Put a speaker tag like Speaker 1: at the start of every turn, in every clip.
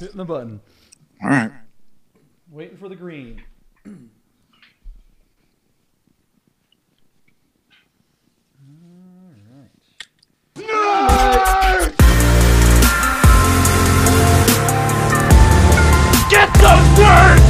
Speaker 1: Hitting the button.
Speaker 2: All right.
Speaker 1: Waiting for the green.
Speaker 2: Get those words!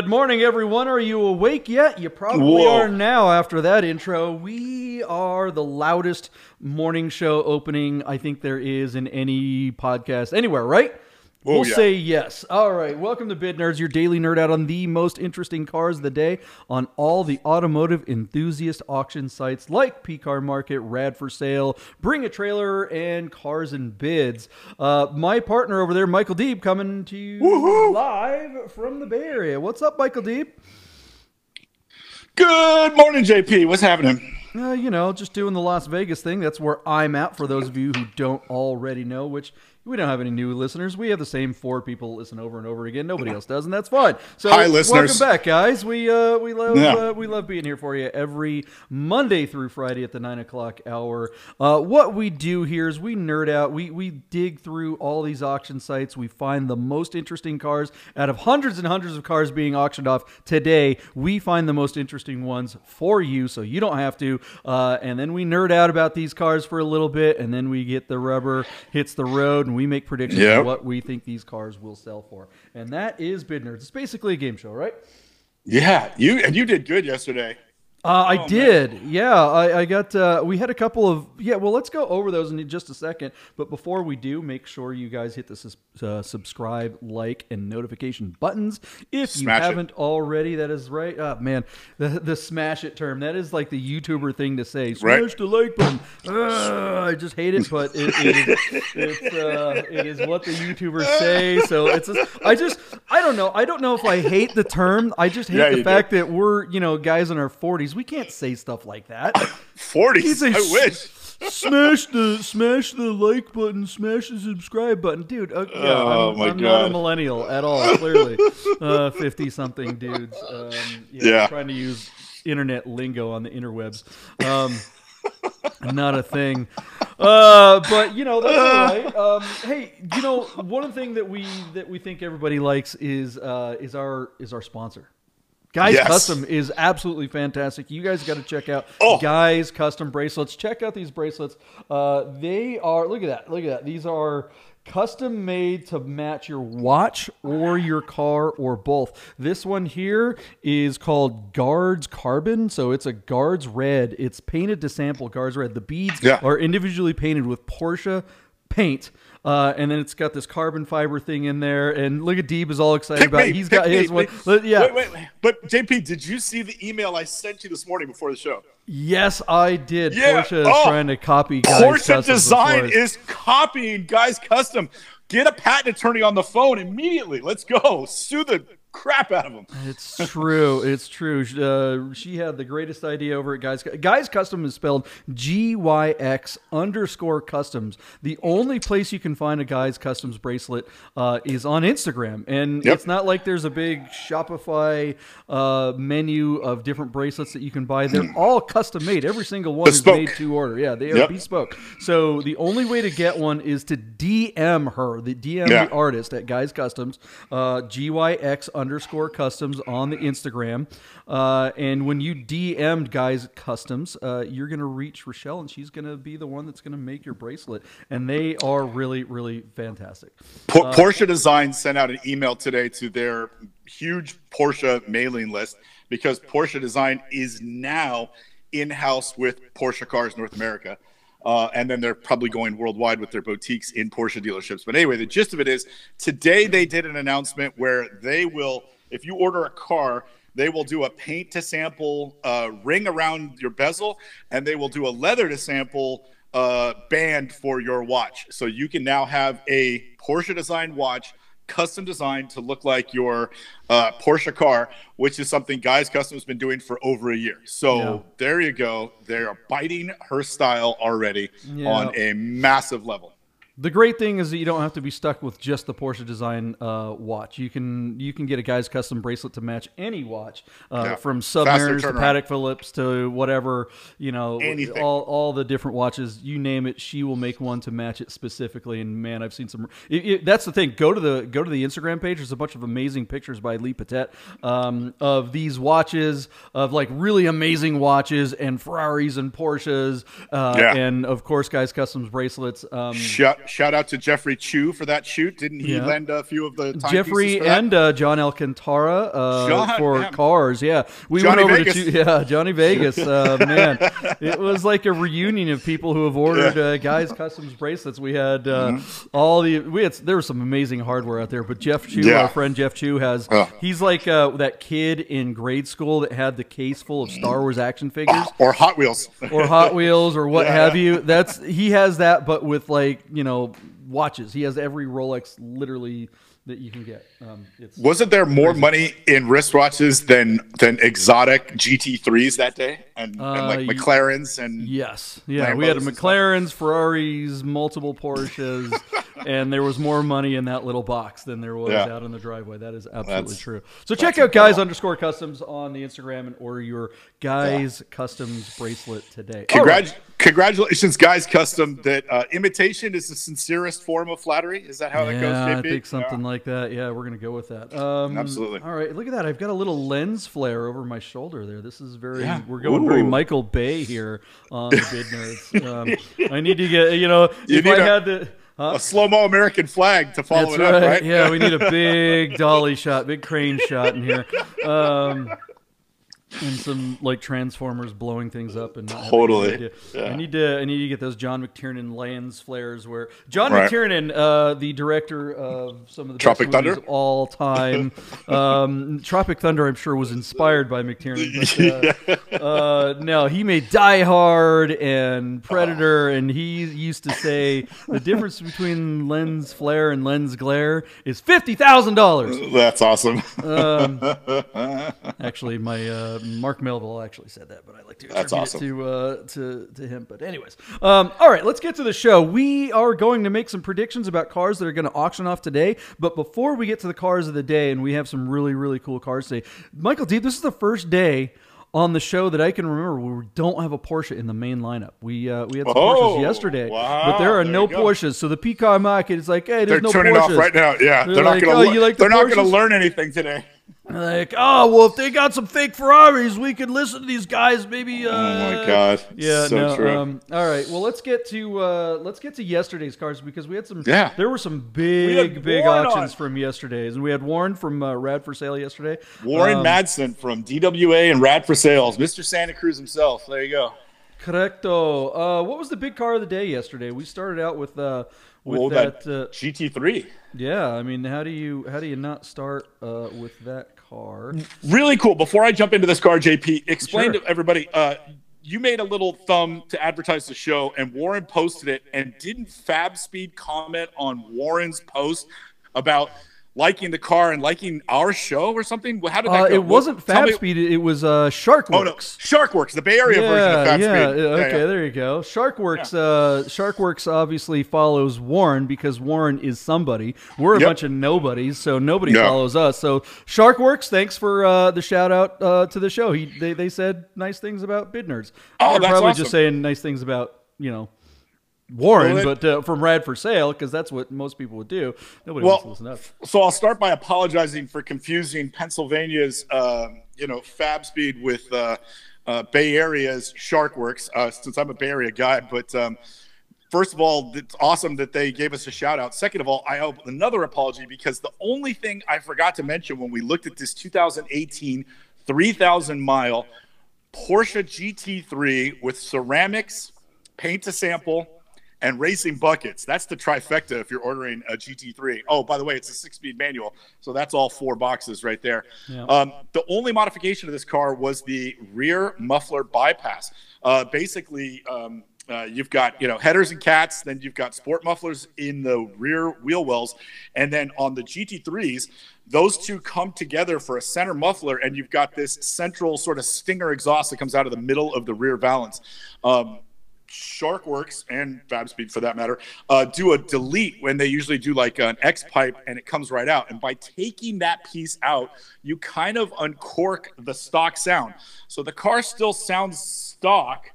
Speaker 1: Good morning, everyone. Are you awake yet? You probably
Speaker 2: Whoa.
Speaker 1: are now after that intro. We are the loudest morning show opening I think there is in any podcast anywhere, right?
Speaker 2: Oh,
Speaker 1: we'll
Speaker 2: yeah.
Speaker 1: say yes. All right. Welcome to Bid Nerds, your daily nerd out on the most interesting cars of the day on all the automotive enthusiast auction sites like P Car Market, Rad for Sale, Bring a Trailer, and Cars and Bids. Uh, my partner over there, Michael Deeb, coming to you
Speaker 2: Woohoo!
Speaker 1: live from the Bay Area. What's up, Michael Deeb?
Speaker 2: Good morning, JP. What's happening?
Speaker 1: Uh, you know, just doing the Las Vegas thing. That's where I'm at. For those of you who don't already know, which we don't have any new listeners. We have the same four people listen over and over again. Nobody else does, and that's fine. So,
Speaker 2: Hi, listeners.
Speaker 1: welcome back, guys. We uh, we love
Speaker 2: Yeah.
Speaker 1: uh, we love being here for you every Monday through Friday at the nine o'clock hour. Uh, what we do here is we nerd out. We we dig through all these auction sites. We find the most interesting cars out of hundreds and hundreds of cars being auctioned off today. We find the most interesting ones for you, so you don't have to. Uh, and then we nerd out about these cars for a little bit, and then we get the rubber hits the road, and we make predictions
Speaker 2: Yep.
Speaker 1: of what we think these cars will sell for. And that is Bid Nerds. It's basically a game show, right?
Speaker 2: Yeah, you and you did good yesterday.
Speaker 1: Uh, I
Speaker 2: Oh,
Speaker 1: did. Yeah, I, I got. Uh, we had a couple of. Yeah, well, let's go over those in just a second. But before we do, make sure you guys hit the sus- uh, subscribe, like, and notification buttons if
Speaker 2: Smash
Speaker 1: you haven't already. That is right. Oh man, the the smash it term. That is like the YouTuber thing to say. Smash
Speaker 2: Right.
Speaker 1: the like button. I just hate it, but it, it is it's, uh, it is what the YouTubers say. So it's. Just, I just. I don't know. I don't know if I hate the term. I just hate
Speaker 2: Yeah,
Speaker 1: the
Speaker 2: you do.
Speaker 1: fact that we're you know guys in our forties. We can't say stuff like that.
Speaker 2: Forty.
Speaker 1: He's a
Speaker 2: I wish.
Speaker 1: smash the smash the like button, smash the subscribe button, dude. Uh, yeah,
Speaker 2: Oh,
Speaker 1: I'm,
Speaker 2: my
Speaker 1: I'm not a millennial at all. Clearly, uh, fifty something dudes. Um, yeah,
Speaker 2: Yeah.
Speaker 1: trying to use internet lingo on the interwebs. Um, not a thing. Uh, but you know that's all right. Um, hey, you know one thing that we that we think everybody likes is uh, is our is our sponsor. Guys
Speaker 2: Yes.
Speaker 1: Custom is absolutely fantastic. You guys got to check out
Speaker 2: Oh.
Speaker 1: Guys Custom bracelets. Check out these bracelets. Uh, they are look at that. Look at that. These are custom made to match your watch or your car or both. This one here is called Guards Carbon, so it's a Guards Red. It's painted to sample Guards Red. The beads
Speaker 2: Yeah.
Speaker 1: are individually painted with Porsche paint. Uh, and then it's got this carbon fiber thing in there, and look at Deeb is all excited
Speaker 2: Pick
Speaker 1: about.
Speaker 2: me,
Speaker 1: it. He's got
Speaker 2: me,
Speaker 1: his one.
Speaker 2: pick-
Speaker 1: Yeah,
Speaker 2: Wait, wait, wait. But JP, did you see the email I sent you this morning before the show?
Speaker 1: Yes, I did.
Speaker 2: Yeah.
Speaker 1: Porsche is
Speaker 2: Oh.
Speaker 1: trying to copy Guys
Speaker 2: Porsche Design is copying Guys Custom. Get a patent attorney on the phone immediately. Let's go. Sue the crap out of them.
Speaker 1: It's true. It's true. Uh, she had the greatest idea over at Guys. Guys Custom is spelled G Y X underscore Customs. The only place you can find a Guys Customs bracelet uh, is on Instagram, and
Speaker 2: Yep.
Speaker 1: it's not like there's a big Shopify uh, menu of different bracelets that you can buy. They're all custom made. Every single one
Speaker 2: Bespoke.
Speaker 1: is made to order. Yeah, they are
Speaker 2: Yep.
Speaker 1: bespoke. So the only way to get one is to DM her, the DM
Speaker 2: Yeah.
Speaker 1: the artist at Guys Customs, uh, GYX underscore customs on the Instagram. Uh, and when you DM'd Guys Customs, uh, you're going to reach Rochelle and she's going to be the one that's going to make your bracelet. And they are really, really fantastic.
Speaker 2: Po- Porsche Design sent out an email today to their huge Porsche mailing list because Porsche Design is now in house with Porsche Cars North America. Uh, and then they're probably going worldwide with their boutiques in Porsche dealerships. But anyway, the gist of it is today they did an announcement where they will, if you order a car, they will do a paint to sample uh, ring around your bezel, and they will do a leather to sample uh, band for your watch. So you can now have a Porsche design watch custom designed to look like your uh, Porsche car, which is something Guys Custom has been doing for over a year. So
Speaker 1: Yeah.
Speaker 2: there you go. They are biting her style already
Speaker 1: Yeah.
Speaker 2: on a massive level.
Speaker 1: The great thing is that you don't have to be stuck with just the Porsche design uh, watch. You can you can get a guy's custom bracelet to match any watch, uh,
Speaker 2: Yeah.
Speaker 1: from Submariners to. Patek Philippe to whatever you know,
Speaker 2: Anything.
Speaker 1: all all the different watches. You name it, she will make one to match it specifically. And man, I've seen some. It, it- that's the thing. Go to the go to the Instagram page. There's a bunch of amazing pictures by Lee Patet um, of these watches, of like really amazing watches and Ferraris and Porsches, uh,
Speaker 2: Yeah.
Speaker 1: and of course, guys customs bracelets. Um,
Speaker 2: Shout, shout out to Jeffrey Chu for that shoot. Didn't he
Speaker 1: Yeah.
Speaker 2: lend a few of the
Speaker 1: Jeffrey and uh, John Alcantara uh,
Speaker 2: John,
Speaker 1: for cars. Yeah, we
Speaker 2: Johnny
Speaker 1: went over
Speaker 2: Vegas.
Speaker 1: to yeah Johnny Vegas. Uh, man, it was like a reunion of people who have ordered
Speaker 2: Yeah.
Speaker 1: uh, guys customs bracelets. We had uh,
Speaker 2: Mm-hmm.
Speaker 1: all the we had there was some amazing hardware out there. But Jeff Chu,
Speaker 2: Yeah.
Speaker 1: our friend Jeff Chu, has
Speaker 2: Oh.
Speaker 1: he's like uh, that kid in grade school that had the case full of Star Wars action figures
Speaker 2: or Hot Wheels.
Speaker 1: or Hot Wheels or what have you. That's he has that, but with like you know watches. He has every Rolex literally that you can get. Um, it's
Speaker 2: Wasn't there more money in wristwatches than than exotic GT3s that day, and, and
Speaker 1: Uh,
Speaker 2: like McLarens and
Speaker 1: Yes, yeah, we had
Speaker 2: Lambos.
Speaker 1: McLarens, Ferraris, multiple Porsches, and there was more money in that little box than there was
Speaker 2: Yeah.
Speaker 1: out in the driveway. That is absolutely
Speaker 2: That's-
Speaker 1: true. So check out guys underscore customs on the Instagram and order your guys customs bracelet today. All right.
Speaker 2: Congrat- Congratulations, guys! Custom. That uh, imitation is the sincerest form of flattery. Is that how that goes,
Speaker 1: Yeah,
Speaker 2: JP?
Speaker 1: I think something
Speaker 2: Yeah.
Speaker 1: like that. Yeah, we're gonna go with that. Um,
Speaker 2: Absolutely.
Speaker 1: All right, look at that. I've got a little lens flare over my shoulder there. This is very.
Speaker 2: Yeah.
Speaker 1: We're going very Michael Bay here on the Bid Nerds. Um, I need to get. You know,
Speaker 2: You
Speaker 1: if I had the. Huh?
Speaker 2: A slow mo American flag to follow
Speaker 1: That's
Speaker 2: it up,
Speaker 1: right.
Speaker 2: right?
Speaker 1: Yeah, we need a big dolly shot, big crane shot in here. Um, and some like transformers blowing things up and not
Speaker 2: Totally. Yeah.
Speaker 1: I need to I need to get those John McTiernan lens flares where John
Speaker 2: Right.
Speaker 1: McTiernan, uh, the director of some of the
Speaker 2: Tropic Thunder?
Speaker 1: of all time. um, Tropic Thunder, I'm sure, was inspired by McTiernan. But, uh, uh, no, he made Die Hard and Predator, and he used to say the difference between lens flare and lens glare is fifty thousand dollars.
Speaker 2: That's awesome.
Speaker 1: Actually, my uh, Mark Melville actually said that, but I like to
Speaker 2: That's
Speaker 1: attribute
Speaker 2: awesome.
Speaker 1: it to uh, to to him. But anyways, um, all right, let's get to the show. We are going to make some predictions about cars that are going to auction off today. But before we get to the cars of the day, and we have some really really cool cars today, Michael D, this is the first day. On the show that I can remember, where we don't have a Porsche in the main lineup. We uh, we had some
Speaker 2: Oh,
Speaker 1: Porsches yesterday,
Speaker 2: wow,
Speaker 1: but there are
Speaker 2: there
Speaker 1: no. Porsches. So the P Car market is like, hey,
Speaker 2: They're
Speaker 1: there's no
Speaker 2: turning
Speaker 1: Porsches.
Speaker 2: off right now. Yeah,
Speaker 1: They're
Speaker 2: they're,
Speaker 1: like,
Speaker 2: not going
Speaker 1: "Oh,
Speaker 2: to.
Speaker 1: like
Speaker 2: they're not going to learn anything today.
Speaker 1: Like, oh well, if they got some fake Ferraris, we could listen to these guys. Maybe. Uh,
Speaker 2: Oh my God.
Speaker 1: Yeah.
Speaker 2: So
Speaker 1: no.
Speaker 2: true.
Speaker 1: Um, all right. Well, let's get to uh, let's get to yesterday's cars because we had some.
Speaker 2: Yeah.
Speaker 1: There were some big big
Speaker 2: Warren
Speaker 1: auctions
Speaker 2: on.
Speaker 1: from yesterday's, and we had Warren from uh, Rad for Sale yesterday.
Speaker 2: Warren
Speaker 1: Um,
Speaker 2: Madsen from DWA and Rad for Sales, Mr. Santa Cruz himself. There you go.
Speaker 1: Correcto. Uh, what was the big car of the day yesterday? We started out with uh, with
Speaker 2: Well,
Speaker 1: that.
Speaker 2: that
Speaker 1: uh,
Speaker 2: GT3.
Speaker 1: yeah. I mean, how do you how do you not start uh, with that car?
Speaker 2: Really cool. Before I jump into this car, JP, explain
Speaker 1: Sure.
Speaker 2: to everybody. Uh, you made a little thumb to advertise the show, and Warren posted it. And didn't Fab Speed comment on Warren's post about liking the car and liking our show or something? How did that
Speaker 1: Uh,
Speaker 2: go?
Speaker 1: it wasn't Fab
Speaker 2: me-
Speaker 1: Speed. It was uh, SharkWerks.
Speaker 2: Oh no, SharkWerks, the Bay Area version of Fab
Speaker 1: yeah,
Speaker 2: Speed.
Speaker 1: yeah,
Speaker 2: Yeah,
Speaker 1: Okay,
Speaker 2: yeah.
Speaker 1: there you go. SharkWerks. Uh, SharkWerks obviously follows Warren because Warren is somebody. We're a
Speaker 2: Yep.
Speaker 1: bunch of nobodies, so nobody
Speaker 2: Yeah.
Speaker 1: follows us. So SharkWerks, thanks for uh, the shout out uh, to the show. He they, they said nice things about Bid Nerds.
Speaker 2: Oh,
Speaker 1: They're
Speaker 2: that's
Speaker 1: probably
Speaker 2: awesome.
Speaker 1: just saying nice things about you know. Warren,
Speaker 2: Well,
Speaker 1: but uh, from Rad for Sale, because that's what most people would do. Nobody
Speaker 2: Well,
Speaker 1: wants to listen up.
Speaker 2: So I'll start by apologizing for confusing Pennsylvania's, um, you know, Fab Speed with uh, uh, Bay Area's SharkWerks, uh, since I'm a Bay Area guy. But um, first of all, it's awesome that they gave us a shout out. Second of all, I owe another apology because the only thing I forgot to mention when we looked at this 2018 3,000 mile Porsche GT3 with ceramics, paint to sample, and racing buckets. That's the trifecta if you're ordering a GT3. Oh, by the way, it's a six-speed manual, so that's all four boxes right there.
Speaker 1: Yeah.
Speaker 2: Um, the only modification of this car was the rear muffler bypass. Uh, basically, um, Uh, you've got you know headers and cats, then you've got sport mufflers in the rear wheel wells, and then on the GT3s, those two come together for a center muffler, and you've got this central sort of stinger exhaust that comes out of the middle of the rear valance. Um, SharkWerks and FabSpeed for that matter uh, do a delete when they usually do like an X pipe and it comes right out. And by taking that piece out, you kind of uncork the stock sound. So the car still sounds stock,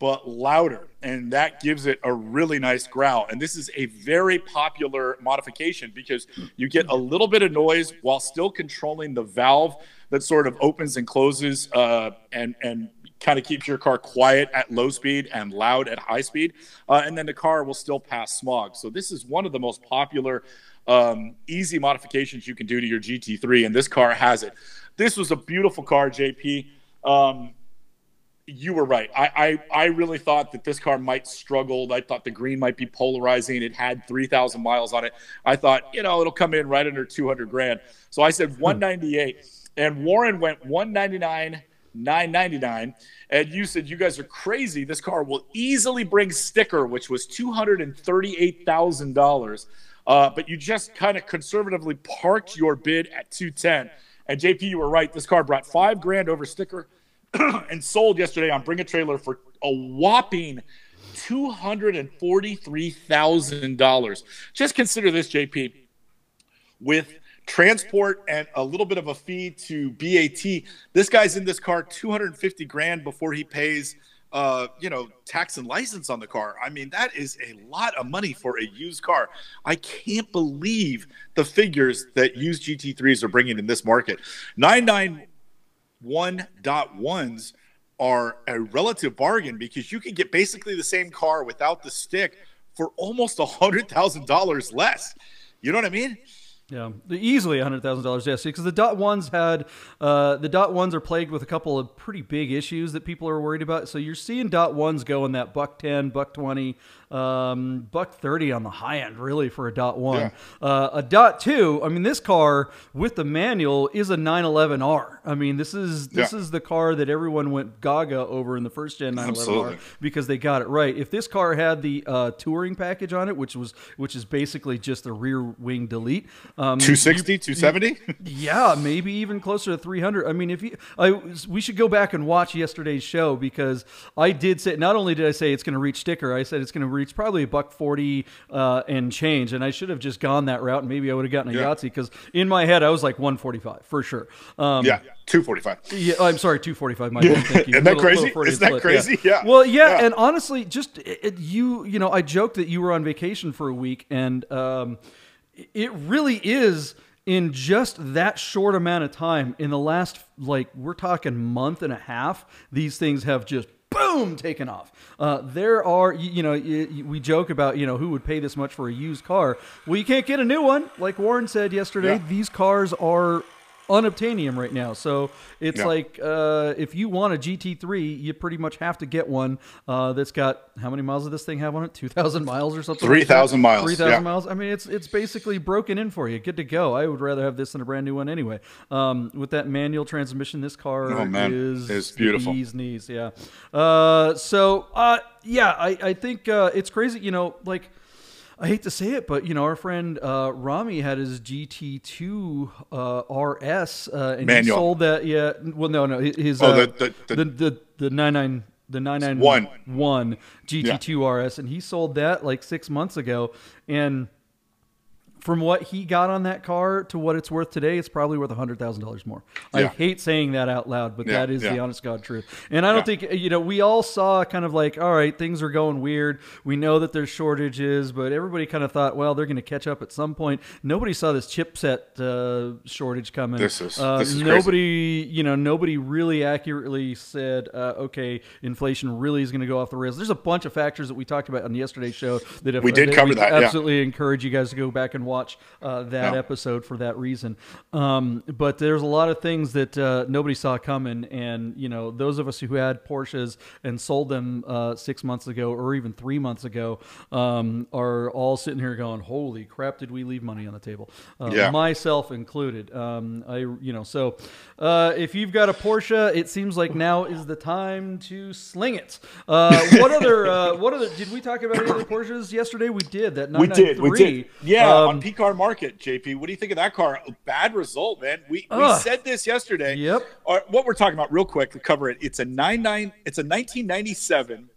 Speaker 2: but louder. And that gives it a really nice growl. And this is a very popular modification because you get a little bit of noise while still controlling the valve that sort of opens and closes uh, and, and kind of keeps your car quiet at low speed and loud at high speed. Uh, and then the car will still pass smog. So this is one of the most popular, um, easy modifications you can do to your GT3. And this car has it. This was a beautiful car, JP. Um, you were right. I, I, I really thought that this car might struggle. I thought the green might be polarizing. It had 3,000 miles on it. I thought, you know, it'll come in right under 200 grand. So I said 198. And Warren went 199 999 and you said you guys are crazy. This car will easily bring sticker which was $238000 uh, but you just kind of conservatively parked your bid at 210 and jp you were right. This car brought five grand over sticker and sold yesterday on bring a trailer for a whopping $243000 just consider this jp with transport and a little bit of a fee to BAT. This guy's in this car 250 grand before he pays uh, you know, tax and license on the car. I mean, that is a lot of money for a used car. I can't believe the figures that used GT3s are bringing in this market. 991.1s are a relative bargain because you can get basically the same car without the stick for almost a $100,000 less. You know what I mean?
Speaker 1: Yeah, easily hundred thousand dollars. Yes, because the dot ones had uh, the dot ones are plagued with a couple of pretty big issues that people are worried about. So you're seeing dot ones go in that buck ten, buck twenty, um, buck thirty on the high end, really for a dot one. Yeah. Uh, a dot two. I mean, this car with the manual is a 911R. I mean, this is this yeah. is the car that everyone went gaga over in the first gen 911R because they got it right. If this car had the uh, touring package on it, which was which is basically just a rear wing delete.
Speaker 2: Um, 260, 270?
Speaker 1: yeah, maybe even closer to 300. I mean, if you, I, we should go back and watch yesterday's show because I did say, not only did I say it's going to reach sticker, I said it's going to reach probably a buck 40 uh, and change. And I should have just gone that route and maybe I would have gotten a yeah. Yahtzee because in my head I was like 145 for sure.
Speaker 2: Um, yeah. 245.
Speaker 1: Yeah, I'm sorry, 245. My. Thank
Speaker 2: you. Isn't that little, crazy? Little Isn't that split. crazy? Yeah.
Speaker 1: yeah. Well, yeah, yeah, and honestly, just it, you, you know, I joked that you were on vacation for a week, and um, it really is in just that short amount of time in the last like we're talking month and a half these things have just boom taken off. Uh, there are you, you know you, we joke about you know who would pay this much for a used car. Well you can't get a new one. Like warren said yesterday yeah. these cars are unobtainium right now. So it's yeah. like uh, if you want a GT3, you pretty much have to get one uh, that's got how many miles does this thing have on it? Two thousand miles or something?
Speaker 2: Three thousand miles.
Speaker 1: Three thousand yeah. miles. I mean, it's it's basically broken in for you. Good to go. I would rather have this than a brand new one anyway. Um, with that manual transmission, this car oh, is
Speaker 2: it's beautiful.
Speaker 1: Bees knees. Yeah. Uh, so uh, yeah, I I think uh, it's crazy. You know, like I hate to say it, but you know, our friend uh, Rami had his GT2 uh, RS, uh, and Manual. he sold that. Yeah, well, no, no, his oh, uh, the, the, the, the the 99 the 991 GT2 yeah. RS, and he sold that like six months ago, and from what he got on that car to what it's worth today, it's probably worth hundred thousand dollars more. Yeah. I hate saying that out loud, but yeah, that is yeah. the honest God truth. And I don't think you know. We all saw kind of like, all right, things are going weird. We know that there's shortages, but everybody kind of thought, well, they're going to catch up at some point. Nobody saw this chipset uh, shortage coming.
Speaker 2: This is, uh, this is
Speaker 1: nobody. Crazy. You know, nobody really accurately said, uh, okay, inflation really is going to go off the rails. There's a bunch of factors that we talked about on yesterday's show that if,
Speaker 2: we did cover that.
Speaker 1: Absolutely encourage you guys to go back and watch watch uh, that episode for that reason. Um, but there's a lot of things that uh, nobody saw coming, and you know, those of us who had Porsches and sold them uh, six months ago or even three months ago um, are all sitting here going, "Holy crap! Did we leave money on the table?" Uh,
Speaker 2: Yeah.
Speaker 1: myself included. Um, I, you know, so uh, if you've got a Porsche, it seems like now is the time to sling it. Uh, what other? Uh, what other? Did we talk about any other Porsches yesterday? We did that.
Speaker 2: We did. We
Speaker 1: 993.
Speaker 2: did. Yeah,
Speaker 1: Um,
Speaker 2: P Car Market, JP. What do you think of that car? A bad result, man. We, we said this yesterday.
Speaker 1: Yep.
Speaker 2: Or what we're talking about, real quick, to cover it. It's a 99. It's a 1997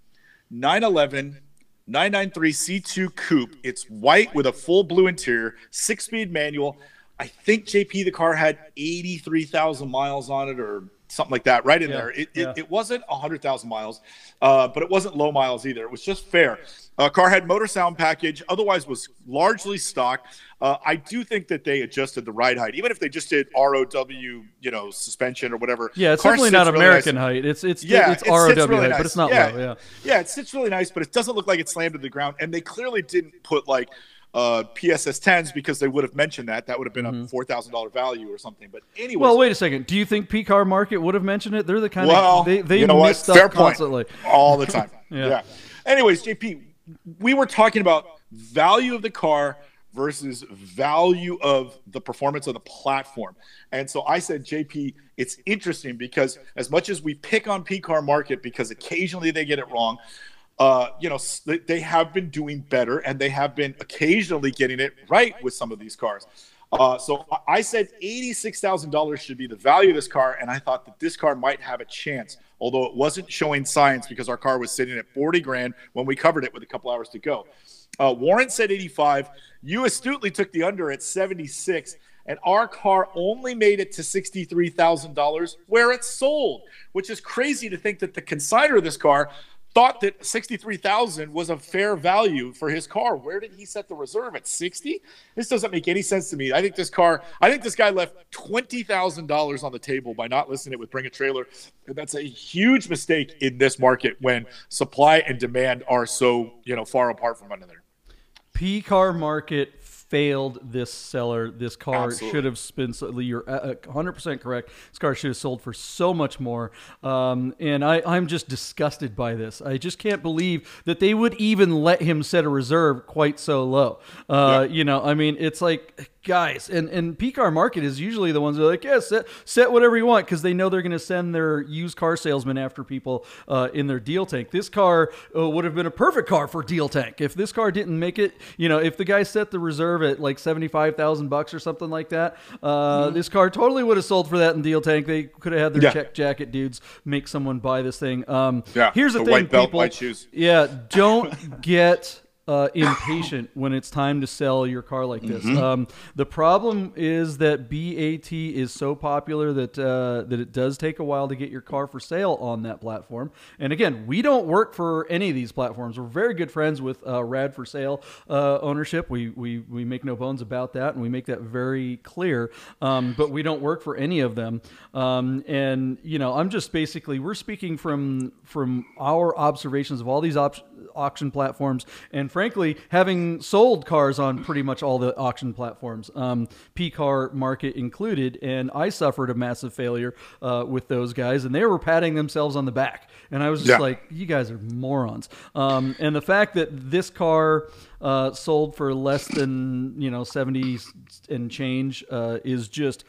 Speaker 2: 911 993 C2 coupe. It's white with a full blue interior, six speed manual. I think JP the car had 83,000 miles on it or something like that, right in
Speaker 1: Yeah,
Speaker 2: there. It,
Speaker 1: yeah.
Speaker 2: it, it wasn't 100,000 miles, uh, but it wasn't low miles either. It was just fair. Uh, car had motor sound package, otherwise was largely stock. Uh, I do think that they adjusted the ride height, even if they just did ROW, you know, suspension or whatever.
Speaker 1: Yeah, it's
Speaker 2: Car
Speaker 1: definitely not
Speaker 2: really
Speaker 1: American
Speaker 2: nice.
Speaker 1: height. It's it's
Speaker 2: Yeah,
Speaker 1: it's
Speaker 2: it
Speaker 1: ROW
Speaker 2: really
Speaker 1: height,
Speaker 2: nice.
Speaker 1: but it's not
Speaker 2: yeah.
Speaker 1: low. Yeah.
Speaker 2: yeah, it sits really nice, but it doesn't look like it's slammed to the ground. And they clearly didn't put like uh, PSS 10s because they would have mentioned that. That would have been a four thousand dollar value or something. But anyway,
Speaker 1: Mm-hmm. Well, wait a second. Do you think P Car Market would have mentioned it? They're the kind
Speaker 2: well,
Speaker 1: of they they
Speaker 2: you know what?
Speaker 1: miss stuff
Speaker 2: Fair point.
Speaker 1: constantly.
Speaker 2: all the time.
Speaker 1: Yeah.
Speaker 2: yeah. Anyways, JP, we were talking about value of the car versus value of the performance of the platform. And so I said, JP, it's interesting because as much as we pick on P car market because occasionally they get it wrong, uh, you know, they- have been doing better and they have been occasionally getting it right with some of these cars. Uh, so I- I said $86,000 should be the value of this car, and I thought that this car might have a chance, although it wasn't showing signs because our car was sitting at 40 grand when we covered it with a couple hours to go. Uh, Warren said 85. You astutely took the under at 76, and our car only made it to $63,000 where it sold, which is crazy to think that the consigner of this car thought that 63,000 was a fair value for his car. Where did he set the reserve at 60? This doesn't make any sense to me. I think this car, I think this guy left $20,000 on the table by not listing it with Bring a Trailer. And that's a huge mistake in this market when supply and demand are so, you know, far apart from one another.
Speaker 1: P car market failed this seller. This car
Speaker 2: Absolutely.
Speaker 1: should have been. You're uh, 100 percent correct. This car should have sold for so much more. Um, and I, I'm just disgusted by this. I just can't believe that they would even let him set a reserve quite so low. Uh, You know, I mean, it's like guys, and and P car market is usually the ones that are like, yeah, set set whatever you want because they know they're going to send their used car salesman after people uh, in their deal tank. This car uh, would have been a perfect car for deal tank if this car didn't make it. You know, if the guy set the reserve at like seventy five thousand bucks or something like that, uh, this car totally would have sold for that in deal tank. They could have had their
Speaker 2: Yeah.
Speaker 1: check jacket dudes make someone buy this thing. Um,
Speaker 2: Yeah,
Speaker 1: here's the,
Speaker 2: the
Speaker 1: thing,
Speaker 2: white belt,
Speaker 1: people.
Speaker 2: white shoes.
Speaker 1: Yeah, don't get uh, impatient when it's time to sell your car like this.
Speaker 2: Mm-hmm.
Speaker 1: Um, the problem is that BAT is so popular that uh, that it does take a while to get your car for sale on that platform. And again, we don't work for any of these platforms. We're very good friends with uh, Rad for Sale uh, ownership. We, we we make no bones about that, and we make that very clear. Um, but we don't work for any of them. Um, and you know, I'm just basically we're speaking from from our observations of all these op- auction platforms, and frankly, having sold cars on pretty much all the auction platforms, um, P car market included, and I suffered a massive failure uh, with those guys, and they were patting themselves on the back, and I was just
Speaker 2: Yeah.
Speaker 1: like, "You guys are morons." Um, and the fact that this car uh, sold for less than you know seventy and change uh, is just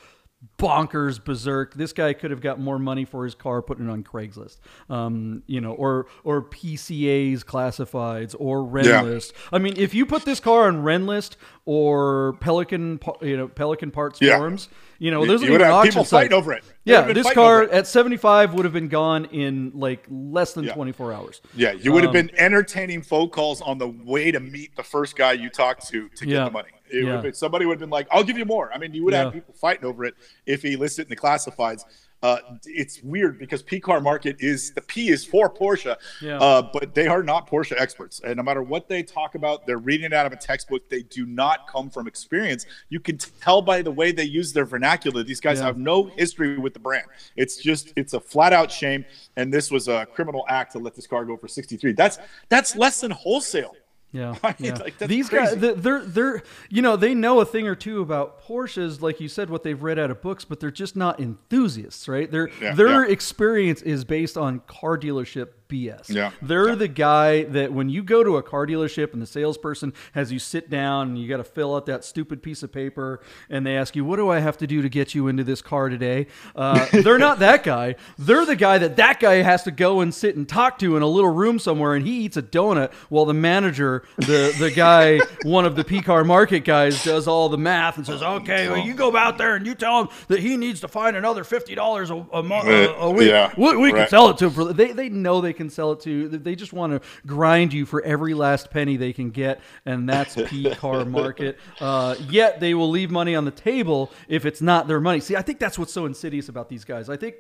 Speaker 1: bonkers berserk this guy could have got more money for his car putting it on craigslist um, you know or or pca's classifieds or Rennlist i mean if you put this car on Rennlist or pelican you know pelican parts
Speaker 2: Yeah.
Speaker 1: forums you know there's
Speaker 2: you
Speaker 1: are
Speaker 2: would
Speaker 1: even
Speaker 2: have
Speaker 1: auction
Speaker 2: people fighting over it. They
Speaker 1: yeah this car at 75 would have been gone in like less than
Speaker 2: Yeah.
Speaker 1: 24 hours
Speaker 2: Yeah, you would have
Speaker 1: Um,
Speaker 2: been entertaining phone calls on the way to meet the first guy you talked to to get
Speaker 1: Yeah.
Speaker 2: the money. It
Speaker 1: Yeah.
Speaker 2: been, somebody would have been like, "I'll give you more." I mean, you would
Speaker 1: Yeah.
Speaker 2: have people fighting over it if he listed in the classifieds. Uh, it's weird because P car market is the P is for Porsche,
Speaker 1: Yeah.
Speaker 2: uh, but they are not Porsche experts. And no matter what they talk about, they're reading it out of a textbook. They do not come from experience. You can tell by the way they use their vernacular. These guys
Speaker 1: Yeah.
Speaker 2: have no history with the brand. It's just it's a flat out shame. And this was a criminal act to let this car go for 63. That's that's less than wholesale.
Speaker 1: Yeah,
Speaker 2: I mean,
Speaker 1: yeah.
Speaker 2: like,
Speaker 1: these
Speaker 2: crazy.
Speaker 1: guys, they're they're you know they know a thing or two about Porsches, like you said, what they've read out of books, but they're just not enthusiasts, right? Their
Speaker 2: Yeah,
Speaker 1: their
Speaker 2: yeah.
Speaker 1: experience is based on car dealership BS.
Speaker 2: Yeah,
Speaker 1: they're
Speaker 2: yeah.
Speaker 1: the guy that when you go to a car dealership and the salesperson has you sit down and you got to fill out that stupid piece of paper and they ask you, "What do I have to do to get you into this car today?" Uh, they're not that guy. They're the guy that that guy has to go and sit and talk to in a little room somewhere, and he eats a donut while the manager, the the guy, one of the P car market guys, does all the math and says, "Okay, well, you go out there and you tell him that he needs to find another fifty dollars a, a, a, a week.
Speaker 2: Yeah,
Speaker 1: we, we can sell it to him for they they know they can sell it to they just want to grind you for every last penny they can get and that's p car market. Uh, yet they will leave money on the table if it's not their money. See i think that's what's so insidious about these guys. I think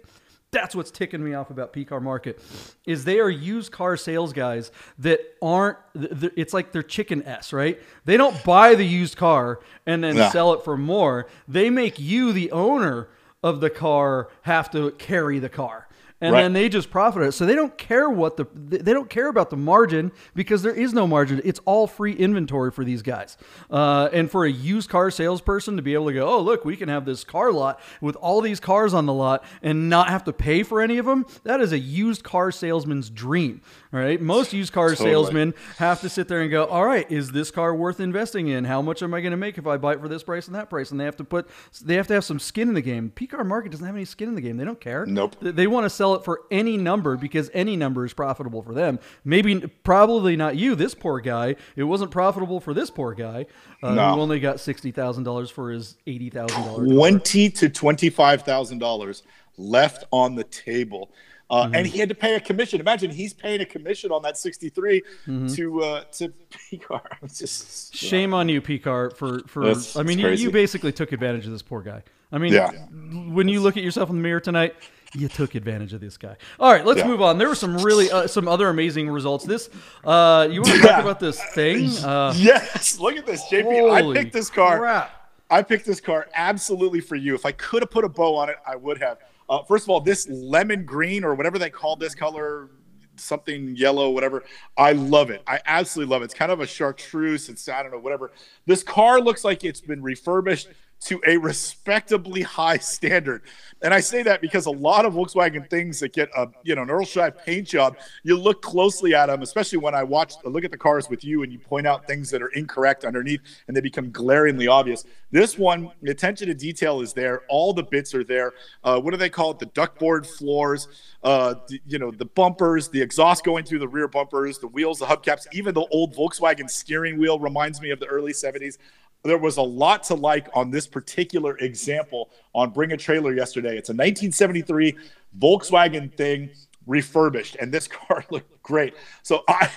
Speaker 1: that's what's ticking me off about P car market is they are used car sales guys that aren't it's like they're chicken s right? They don't buy the used car and then
Speaker 2: Yeah.
Speaker 1: sell it for more. They make you the owner of the car have to carry the car and
Speaker 2: Right.
Speaker 1: then they just profit it. So they don't care what the they don't care about the margin because there is no margin. It's all free inventory for these guys. Uh, and for a used car salesperson to be able to go, oh look, we can have this car lot with all these cars on the lot and not have to pay for any of them. That is a used car salesman's dream. Right? Most used car
Speaker 2: Totally.
Speaker 1: salesmen have to sit there and go, all right, is this car worth investing in? How much am I going to make if I buy it for this price and that price? And they have to put they have to have some skin in the game. P car market doesn't have any skin in the game. They don't care.
Speaker 2: Nope.
Speaker 1: Th- They want to sell it for any number because any number is profitable for them. Maybe, probably not you, this poor guy. It wasn't profitable for this poor guy uh,
Speaker 2: No.
Speaker 1: who only got sixty thousand dollars for his eighty thousand dollars.
Speaker 2: twenty to twenty five thousand dollars left on the table. Uh,
Speaker 1: Mm-hmm.
Speaker 2: And he had to pay a commission. Imagine he's paying a commission on that 63
Speaker 1: Mm-hmm.
Speaker 2: to uh, to. It's just
Speaker 1: Shame on you, Picard, for for.
Speaker 2: That's-
Speaker 1: I mean, you, you basically took advantage of this poor guy. I mean,
Speaker 2: Yeah.
Speaker 1: when you look at yourself in the mirror tonight, you took advantage of this guy. All right, let's
Speaker 2: Yeah.
Speaker 1: move on. There were some really uh, some other amazing results. This, uh, you want to talk about this thing? Uh,
Speaker 2: yes. Look at this, JP. I picked this car.
Speaker 1: crap.
Speaker 2: I picked this car absolutely for you. If I could have put a bow on it, I would have. Uh, first of all, this lemon green or whatever they call this color, something yellow, whatever. I love it. I absolutely love it. It's kind of a chartreuse. It's I don't know, whatever. This car looks like it's been refurbished to a respectably high standard. And I say that because a lot of Volkswagen things that get a you know an Earl Scheib paint job, you look closely at them, especially when I watch look at the cars with you and you point out things that are incorrect underneath and they become glaringly obvious. This one, the attention to detail is there. All the bits are there. Uh, what do they call it? The duckboard floors, uh, the, you know, the bumpers, the exhaust going through the rear bumpers, the wheels, the hubcaps, even the old Volkswagen steering wheel reminds me of the early 70s there was a lot to like on this particular example on Bring a Trailer yesterday. It's a 1973 Volkswagen thing refurbished, and this car looked great. So I.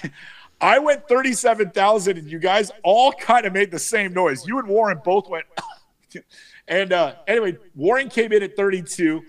Speaker 2: I went 37,000 and you guys all kind of made the same noise. You and Warren both went. and uh, anyway, Warren came in at 32.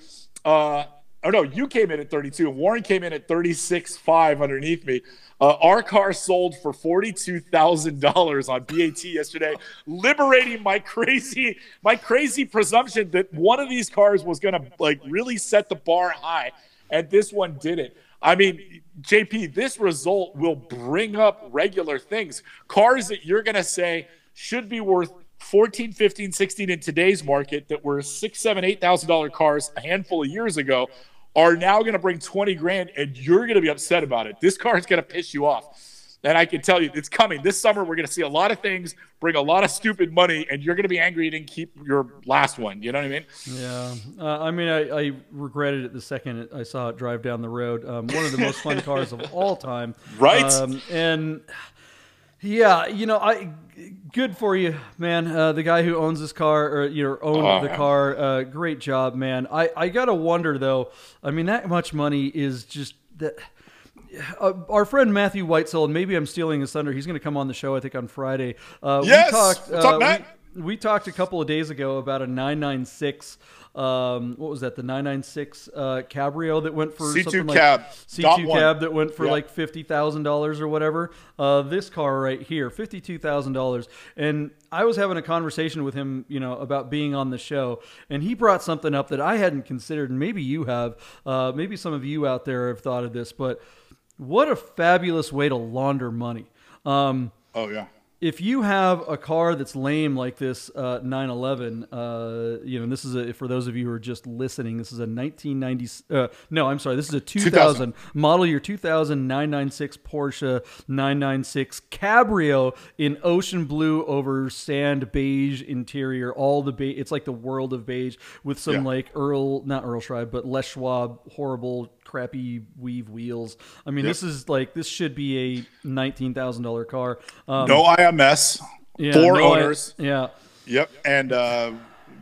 Speaker 2: Uh, oh no, you came in at 32 and Warren came in at 36.5 underneath me. Uh, our car sold for $42,000 on BAT yesterday, liberating my crazy, my crazy presumption that one of these cars was going to like really set the bar high, and this one didn't. I mean, JP, this result will bring up regular things. Cars that you're going to say should be worth 14, 15, 16 in today's market that were six, seven, eight thousand dollar cars a handful of years ago are now going to bring 20 grand and you're going to be upset about it. This car is going to piss you off. And I can tell you it's coming. This summer, we're going to see a lot of things bring a lot of stupid money, and you're going to be angry you didn't keep your last one. You know what I mean?
Speaker 1: Yeah, uh, I mean, I, I regretted it the second I saw it drive down the road. Um, one of the most fun cars of all time,
Speaker 2: Right?
Speaker 1: Um, and yeah, you know, I good for you, man. Uh, the guy who owns this car or you know owned
Speaker 2: Oh,
Speaker 1: the car, uh, great job, man. I I gotta wonder though. I mean, that much money is just that. Uh, our friend Matthew Whitesell, and maybe I'm stealing his thunder. He's going to come on the show, I think, on Friday. Uh,
Speaker 2: Yes!
Speaker 1: we talked.
Speaker 2: What's up,
Speaker 1: uh,
Speaker 2: Matt?
Speaker 1: we- we talked a couple of days ago about a 996 um, what was that the 996 uh, cabrio that went for
Speaker 2: C2
Speaker 1: something
Speaker 2: cab,
Speaker 1: like c2 cab that went for
Speaker 2: Yeah.
Speaker 1: like $50000 or whatever? Uh, this car right here $52000 and i was having a conversation with him you know about being on the show and he brought something up that i hadn't considered and maybe you have. Uh, maybe some of you out there have thought of this but what a fabulous way to launder money. Um,
Speaker 2: Oh yeah.
Speaker 1: If you have a car that's lame like this uh, 911, uh, you know, and this is a, for those of you who are just listening, this is a 1990. Uh, no, I'm sorry, this is a 2000,
Speaker 2: 2000.
Speaker 1: model year 2000 996 Porsche 996 Cabrio in ocean blue over sand beige interior. All the beige, it's like the world of beige with some
Speaker 2: Yeah.
Speaker 1: like Earl, not Earl Schreiber, but Les Schwab horrible crappy weave wheels. I mean,
Speaker 2: Yep.
Speaker 1: this is like this should be a nineteen thousand dollar car. Um,
Speaker 2: No IMS.
Speaker 1: yeah,
Speaker 2: four
Speaker 1: no, I-
Speaker 2: owners.
Speaker 1: yeah.
Speaker 2: Yep. And uh,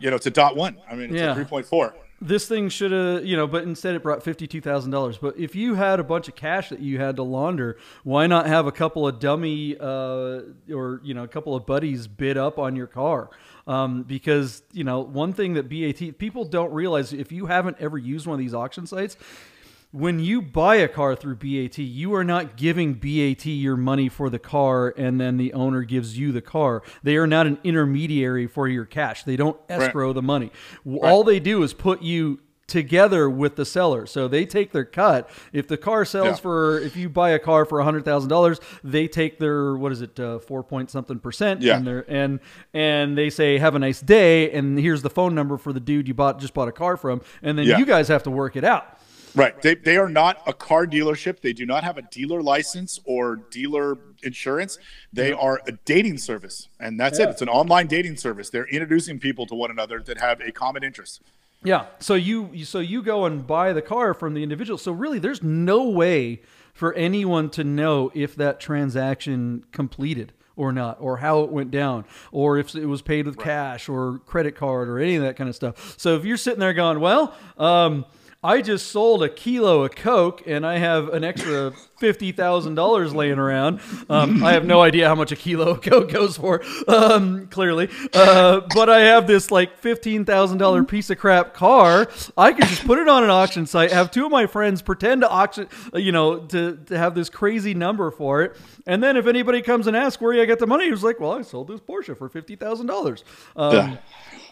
Speaker 2: you know, it's a dot one. I mean, it's
Speaker 1: Yeah.
Speaker 2: a three point four.
Speaker 1: This thing should have, you know, but instead it brought fifty-two thousand dollars. But if you had a bunch of cash that you had to launder, why not have a couple of dummy uh, or you know a couple of buddies bid up on your car? Um, because you know one thing that BAT people don't realize if you haven't ever used one of these auction sites, when you buy a car through BAT, you are not giving BAT your money for the car and then the owner gives you the car. They are not an intermediary for your cash. They don't escrow the money. All they do is put you together with the seller. So they take their cut. If the car sells
Speaker 2: Yeah.
Speaker 1: for if you buy a car for $100,000, they take their what is it uh, 4 point something percent
Speaker 2: Yeah.
Speaker 1: and and and they say have a nice day and here's the phone number for the dude you bought just bought a car from and then
Speaker 2: Yeah.
Speaker 1: you guys have to work it out.
Speaker 2: Right. They, they are not a car dealership. They do not have a dealer license or dealer insurance. They are a dating service. And that's it. It's an online dating service. They're introducing people to one another that have a common interest.
Speaker 1: Yeah. So you so you go and buy the car from the individual. So really, there's no way for anyone to know if that transaction completed or not, or how it went down, or if it was paid with cash or credit card or any of that kind of stuff. So if you're sitting there going, well, um, I just sold a kilo of Coke and I have an extra fifty thousand dollars laying around. Um, I have no idea how much a kilo of Coke goes for, um, clearly, uh, but I have this like fifteen thousand dollar piece of crap car. I could just put it on an auction site, have two of my friends pretend to auction, uh, you know, to, to have this crazy number for it, and then if anybody comes and asks where I got the money, he's like, "Well, I sold this Porsche for fifty thousand dollars." Um,
Speaker 2: Yeah.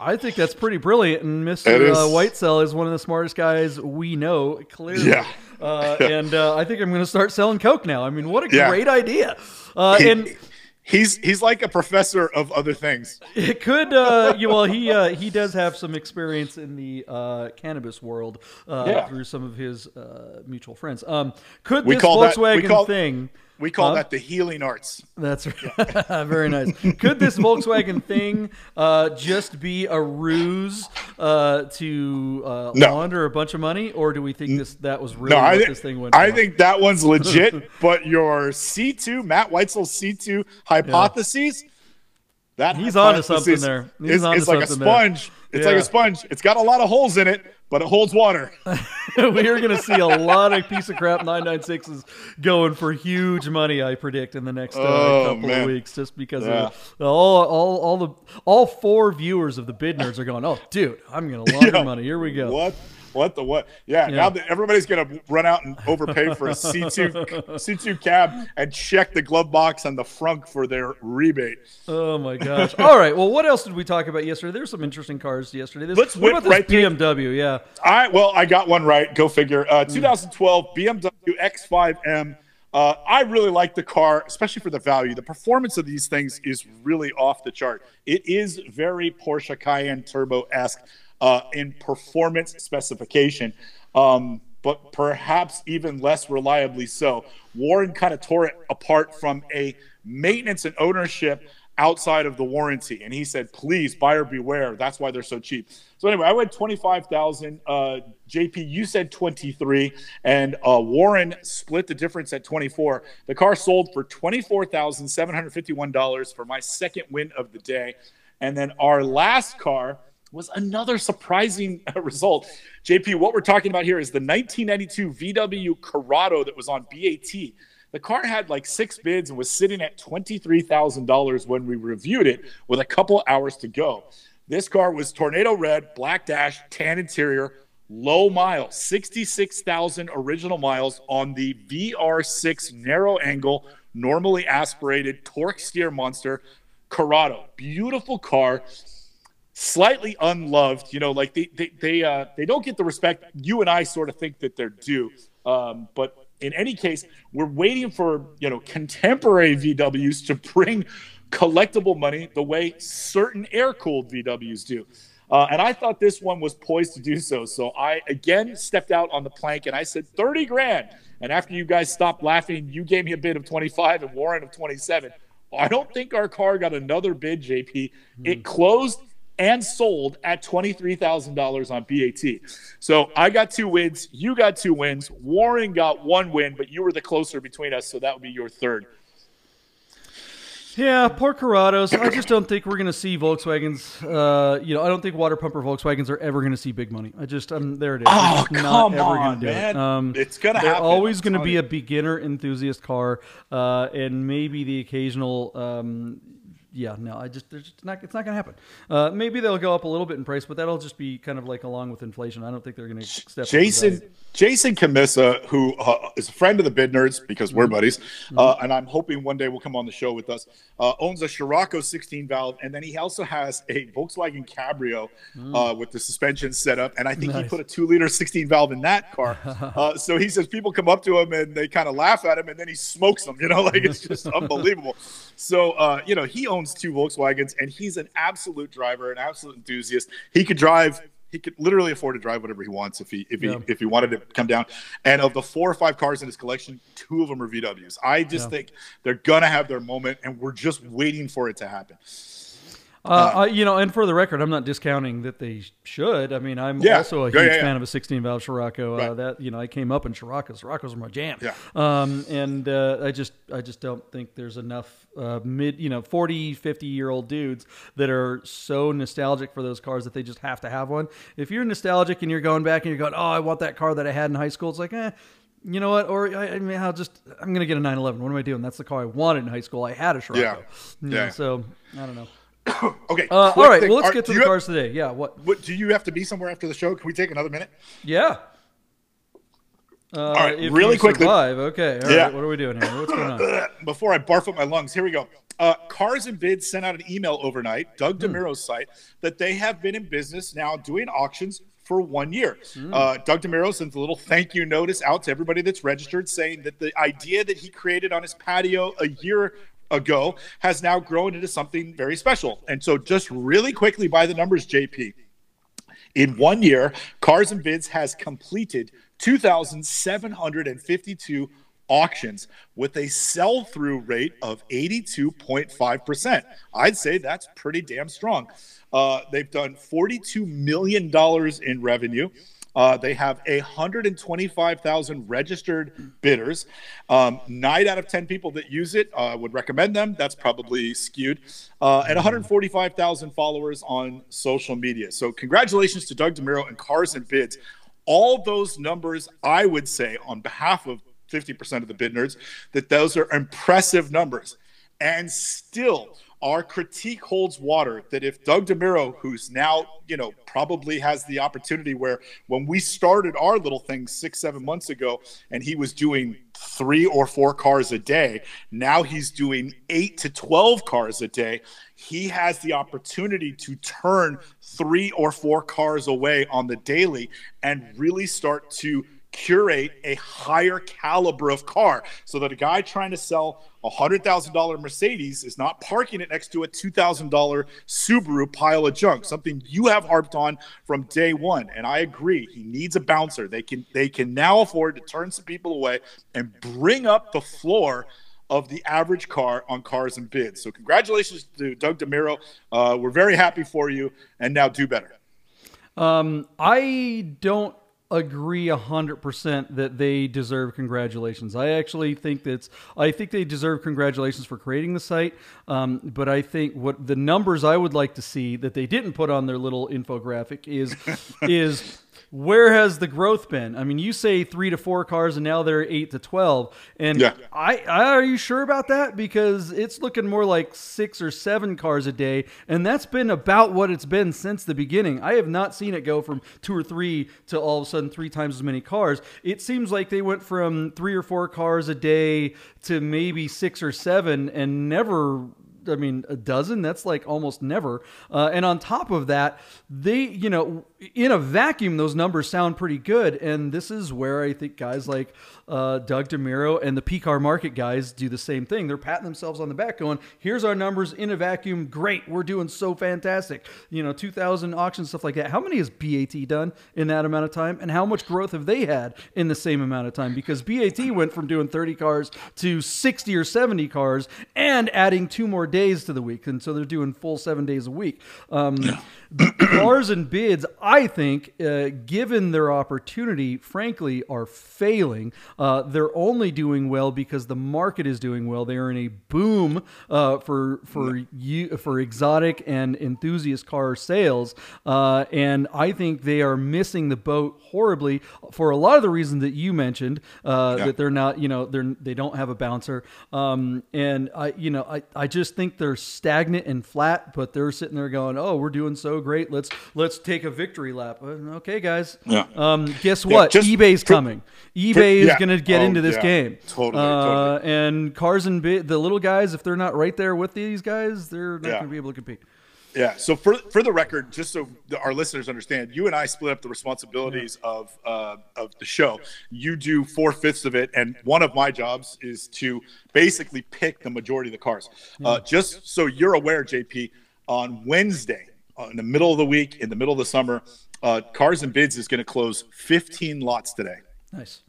Speaker 1: I think that's pretty brilliant, and Mr.
Speaker 2: is.
Speaker 1: Uh, Whitesell is one of the smartest guys we know, clearly.
Speaker 2: Yeah.
Speaker 1: Uh, and uh, I think I'm going to start selling Coke now. I mean, what a
Speaker 2: Yeah.
Speaker 1: great idea! Uh,
Speaker 2: He-
Speaker 1: and
Speaker 2: he's he's like a professor of other things.
Speaker 1: it could, uh, well, he uh, he does have some experience in the uh, cannabis world uh,
Speaker 2: Yeah.
Speaker 1: through some of his uh, mutual friends. Um, could
Speaker 2: We
Speaker 1: this
Speaker 2: call that-
Speaker 1: Volkswagen
Speaker 2: call-
Speaker 1: thing?
Speaker 2: We call
Speaker 1: Huh?
Speaker 2: that the healing arts.
Speaker 1: That's right. Very nice. Could this Volkswagen thing uh, just be a ruse uh, to uh,
Speaker 2: No.
Speaker 1: launder a bunch of money, or do we think this that was really
Speaker 2: No, I,
Speaker 1: what
Speaker 2: thi-
Speaker 1: this thing went?
Speaker 2: I think that one's legit. but your C2, Matt Whitesell C2 hypotheses, that
Speaker 1: He's onto something there. He's
Speaker 2: is,
Speaker 1: onto
Speaker 2: is like a
Speaker 1: something there.
Speaker 2: sponge. It's like a sponge. It's got a lot of holes in it, but it holds water.
Speaker 1: we are going to see a lot of piece of crap 996s going for huge money. I predict in the next uh,
Speaker 2: Oh,
Speaker 1: couple
Speaker 2: man.
Speaker 1: of weeks, just because
Speaker 2: Yeah.
Speaker 1: of all, all, all the all four viewers of the bid nerds are going. Oh, dude, I'm going to launder
Speaker 2: Yeah.
Speaker 1: money. Here we go.
Speaker 2: What? What the what? Yeah,
Speaker 1: Yeah.
Speaker 2: now that everybody's gonna run out and overpay for a C2 C2 cab and check the glove box on the frunk for their rebate.
Speaker 1: Oh my gosh! All right. Well, what else did we talk about yesterday? There's some interesting cars yesterday. There's,
Speaker 2: Let's
Speaker 1: what
Speaker 2: whip
Speaker 1: about this
Speaker 2: right
Speaker 1: BMW? Yeah.
Speaker 2: I well, I got one right. Go figure. Uh, 2012 BMW X5M. Uh, I really like the car, especially for the value. The performance of these things is really off the chart. It is very Porsche Cayenne Turbo esque uh, in performance specification, um, but perhaps even less reliably so. Warren kind of tore it apart from a maintenance and ownership outside of the warranty. And he said, please, buyer beware. That's why they're so cheap. So anyway, I went 25,000. Uh, JP, you said 23 and uh, Warren split the difference at 24. The car sold for $24,751 for my second win of the day. And then our last car was another surprising uh, result. JP, what we're talking about here is the 1992 VW Corrado that was on BAT. The car had like six bids and was sitting at $23,000 when we reviewed it with a couple hours to go. This car was tornado red, black dash, tan interior, low miles, 66,000 original miles on the VR6 narrow angle, normally aspirated torque steer monster Corrado. Beautiful car slightly unloved. You know, like they they they uh, they don't get the respect you and I sort of think that they're due. Um, but in any case, we're waiting for you know contemporary VWs to bring collectible money the way certain air cooled VWs do. Uh, and I thought this one was poised to do so. So I again stepped out on the plank and I said 30 grand. And after you guys stopped laughing, you gave me a bid of 25 and Warren of 27. I don't think our car got another bid, JP. It closed and sold at $23,000 on BAT. So I got two wins. You got two wins. Warren got one win, but you were the closer between us. So that would be your third.
Speaker 1: Yeah, poor Corrados. I just don't think we're going to see Volkswagens. Uh, you know, I don't think water pumper Volkswagens are ever going to see big money. I just, um, there it is.
Speaker 2: Oh, come on, man. It. Um, it's going to happen.
Speaker 1: always going to be a beginner enthusiast car, uh, and maybe the occasional, um, yeah, no, I just there's just not it's not going to happen. Uh, maybe they'll go up a little bit in price, but that'll just be kind of like along with inflation. I don't think they're going to step.
Speaker 2: Jason Jason Camissa, who uh, is a friend of the Bid Nerds because we're mm-hmm. buddies, mm-hmm. uh, and I'm hoping one day will come on the show with us. Uh, owns a Scirocco 16 valve, and then he also has a Volkswagen Cabrio mm. Uh, with the suspension set up, and I think nice. he put a two liter 16 valve in that car. Uh, so he says people come up to him and they kind of laugh at him, and then he smokes them. You know, like it's just unbelievable. So you know he owns two Volkswagens, and he's an absolute driver, an absolute enthusiast. He could drive he could literally afford to drive whatever he wants if he if he yeah. if he wanted to come down. And of the four or five cars in his collection, two of them are VWs. I just yeah. think they're gonna have their moment, and we're just waiting for it to happen.
Speaker 1: Uh, uh, you know, and for the record, I'm not discounting that they should. I mean, I'm yeah. also a huge yeah, yeah, fan of a 16 valve Scirocco. Uh, that you know, I came up in Scirocco's. Scirocco's are my jam.
Speaker 2: Yeah.
Speaker 1: Um, and uh, I just, I just don't think there's enough uh, mid, you know, 40, 50 year old dudes that are so nostalgic for those cars that they just have to have one. If you're nostalgic and you're going back and you're going, oh, I want that car that I had in high school, it's like, eh, you know what? Or I, I, mean, I'll just I'm gonna get a 911. What am I doing? That's the car I wanted in high school. I had a Scirocco. Yeah. yeah. So I don't know.
Speaker 2: okay.
Speaker 1: Uh, all right. Thing. Well, let's Are, get to the cars
Speaker 2: have,
Speaker 1: today. Yeah. What?
Speaker 2: What? Do you have to be somewhere after the show? Can we take another minute?
Speaker 1: Yeah.
Speaker 2: Uh, all right. really quickly.
Speaker 1: Survive. Okay. All yeah. Right. What are we doing here? What's going on?
Speaker 2: Before I barf up my lungs, here we go. Uh, Cars and Bids sent out an email overnight, Doug hmm. DeMuro's site, that they have been in business now doing auctions for one year. Mm. Uh, Doug DeMuro sends a little thank you notice out to everybody that's registered, saying that the idea that he created on his patio a year ago has now grown into something very special. And so, just really quickly by the numbers, JP, in one year, Cars and Bids has completed 2,752 auctions with a sell through rate of 82.5%. I'd say that's pretty damn strong. Uh, they've done $42 million in revenue. Uh, they have 125,000 registered bidders. Um, nine out of 10 people that use it uh, would recommend them. That's probably skewed. Uh, and 145,000 followers on social media. So, congratulations to Doug DeMuro and Cars and Bids. All those numbers, I would say, on behalf of 50% of the bid nerds, that those are impressive numbers. And still, our critique holds water that if Doug DeMuro, who's now, you know, probably has the opportunity where when we started our little thing six, seven months ago, and he was doing three or four cars a day, now he's doing eight to 12 cars a day. He has the opportunity to turn three or four cars away on the daily and really start to curate a higher caliber of car so that a guy trying to sell a $100,000 Mercedes is not parking it next to a $2,000 Subaru pile of junk, something you have harped on from day one. And I agree, he needs a bouncer. They can they can now afford to turn some people away and bring up the floor of the average car on cars and bids. So congratulations to Doug DeMuro. Uh, we're very happy for you, and now do better.
Speaker 1: Um, I don't agree 100% that they deserve congratulations. I actually think that's I think they deserve congratulations for creating the site. Um, but I think what the numbers I would like to see that they didn't put on their little infographic is is where has the growth been? I mean, you say three to four cars, and now they're eight to twelve. And yeah. I, I, are you sure about that? Because it's looking more like six or seven cars a day, and that's been about what it's been since the beginning. I have not seen it go from two or three to all of a sudden three times as many cars. It seems like they went from three or four cars a day to maybe six or seven, and never I mean, a dozen, that's like almost never. Uh, and on top of that, they, you know, in a vacuum, those numbers sound pretty good. And this is where I think guys like uh, Doug DeMuro and the P Car market guys do the same thing. They're patting themselves on the back, going, "Here's our numbers in a vacuum. Great, we're doing so fantastic." You know, 2,000 auctions, stuff like that. How many has BAT done in that amount of time, and how much growth have they had in the same amount of time? Because BAT went from doing 30 cars to 60 or 70 cars, and adding two more days to the week, and so they're doing full seven days a week. Um, cars and bids, I think, uh, given their opportunity, frankly, are failing. Uh, they're only doing well because the market is doing well. They are in a boom uh, for for you for exotic and enthusiast car sales, uh, and I think they are missing the boat horribly for a lot of the reasons that you mentioned. Uh,
Speaker 2: Yeah.
Speaker 1: That they're not, you know, they're they don't have a bouncer, um, and I, you know, I, I just think they're stagnant and flat. But they're sitting there going, "Oh, we're doing so great. Let's let's take a victory lap." Uh, Okay, guys.
Speaker 2: Yeah.
Speaker 1: Um, guess
Speaker 2: Yeah,
Speaker 1: what?
Speaker 2: just
Speaker 1: eBay's
Speaker 2: for-
Speaker 1: coming. eBay is
Speaker 2: yeah.
Speaker 1: going to get
Speaker 2: Oh,
Speaker 1: into this
Speaker 2: yeah.
Speaker 1: game.
Speaker 2: Totally,
Speaker 1: Uh,
Speaker 2: totally.
Speaker 1: And cars and the little guys, if they're not right there with these guys, they're not
Speaker 2: Yeah.
Speaker 1: going to be able to compete.
Speaker 2: Yeah. So for for the record, just so the, our listeners understand, you and I split up the responsibilities of uh, of the show. You do four fifths of it, and one of my jobs is to basically pick the majority of the cars. Uh, just so you're aware, JP, on Wednesday, in the middle of the week, in the middle of the summer, uh, Cars and Bids is going to close 15 lots today.
Speaker 1: Nice.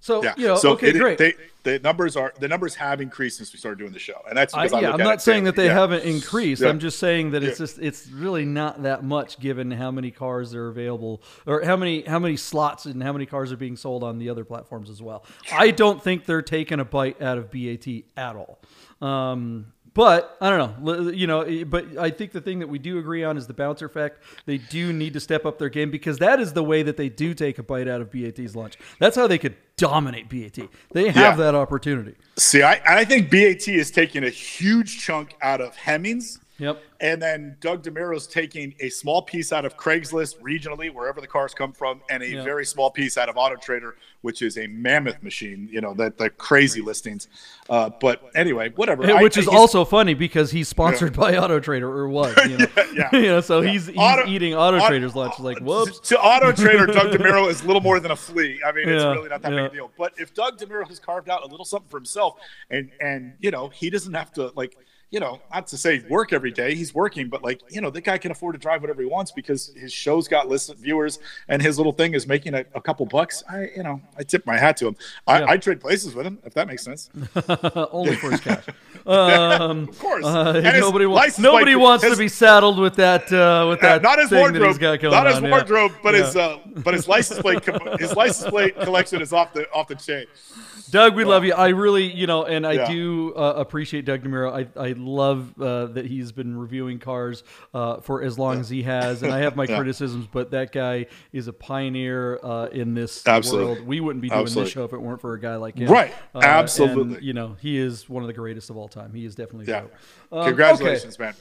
Speaker 1: So,
Speaker 2: Yeah.
Speaker 1: you know,
Speaker 2: so
Speaker 1: okay,
Speaker 2: it-
Speaker 1: great.
Speaker 2: They, the numbers are the numbers have increased since we started doing the show, and that's because I,
Speaker 1: yeah,
Speaker 2: look
Speaker 1: I'm not saying that they
Speaker 2: yeah.
Speaker 1: haven't increased.
Speaker 2: Yeah.
Speaker 1: I'm just saying that it's just it's really not that much given how many cars are available or how many how many slots and how many cars are being sold on the other platforms as well. I don't think they're taking a bite out of BAT at all. Um, but I don't know, you know. Eh, but I think the thing that we do agree on is the bouncer effect. They do need to step up their game because that is the way that they do take a bite out of BAT's lunch. That's how they could dominate BAT. They have
Speaker 2: Yeah.
Speaker 1: that opportunity.
Speaker 2: See, I, I think BAT is taking a huge chunk out of Hemmings.
Speaker 1: Yep.
Speaker 2: And then Doug DeMuro's taking a small piece out of Craigslist regionally, wherever the cars come from, and a
Speaker 1: Yeah.
Speaker 2: very small piece out of Auto Trader, which is a mammoth machine. You know that the crazy listings. Uh, but anyway, whatever. I-
Speaker 1: which is also funny because he's sponsored by Auto Trader or was, you know,
Speaker 2: yeah.
Speaker 1: you know so he's, he's
Speaker 2: Auto-
Speaker 1: eating Auto
Speaker 2: Auto-
Speaker 1: Trader's lunch. Like, whoops.
Speaker 2: To Auto Trader, Doug DeMuro is little more than a flea. I mean, it's really not that
Speaker 1: yeah.
Speaker 2: big a deal. But if Doug DeMuro has carved out a little something for himself, and and you know he doesn't have to like you know not to say work every day, he's working, but like you know the guy can afford to drive whatever he wants because his show's got listen viewers and his little thing is making a, a couple bucks. I you know I tip my hat to him. I,
Speaker 1: Yeah.
Speaker 2: I trade places with him if that makes sense.
Speaker 1: Only for his cash. Um,
Speaker 2: Of course,
Speaker 1: uh, nobody wants nobody
Speaker 2: plate-
Speaker 1: wants
Speaker 2: his-
Speaker 1: to be saddled with that uh, with
Speaker 2: Uh,
Speaker 1: that
Speaker 2: not his wardrobe,
Speaker 1: that he's got going
Speaker 2: not his
Speaker 1: on, yeah.
Speaker 2: wardrobe, but his uh, but his license plate his license plate collection is off the off the chain.
Speaker 1: Doug, we love you. I really, you know, and I
Speaker 2: Yeah.
Speaker 1: do uh, appreciate Doug DeMuro. I, I love uh, that he's been reviewing cars uh, for as long as he has, and I have my
Speaker 2: Yeah.
Speaker 1: criticisms, but that guy is a pioneer uh, in this
Speaker 2: Absolutely.
Speaker 1: world. We wouldn't be doing
Speaker 2: Absolutely.
Speaker 1: this show if it weren't for a guy like him.
Speaker 2: Right.
Speaker 1: Uh,
Speaker 2: Absolutely.
Speaker 1: and, you know, he is one of the greatest of all time. He is definitely
Speaker 2: Yeah.
Speaker 1: Um,
Speaker 2: Congratulations, man.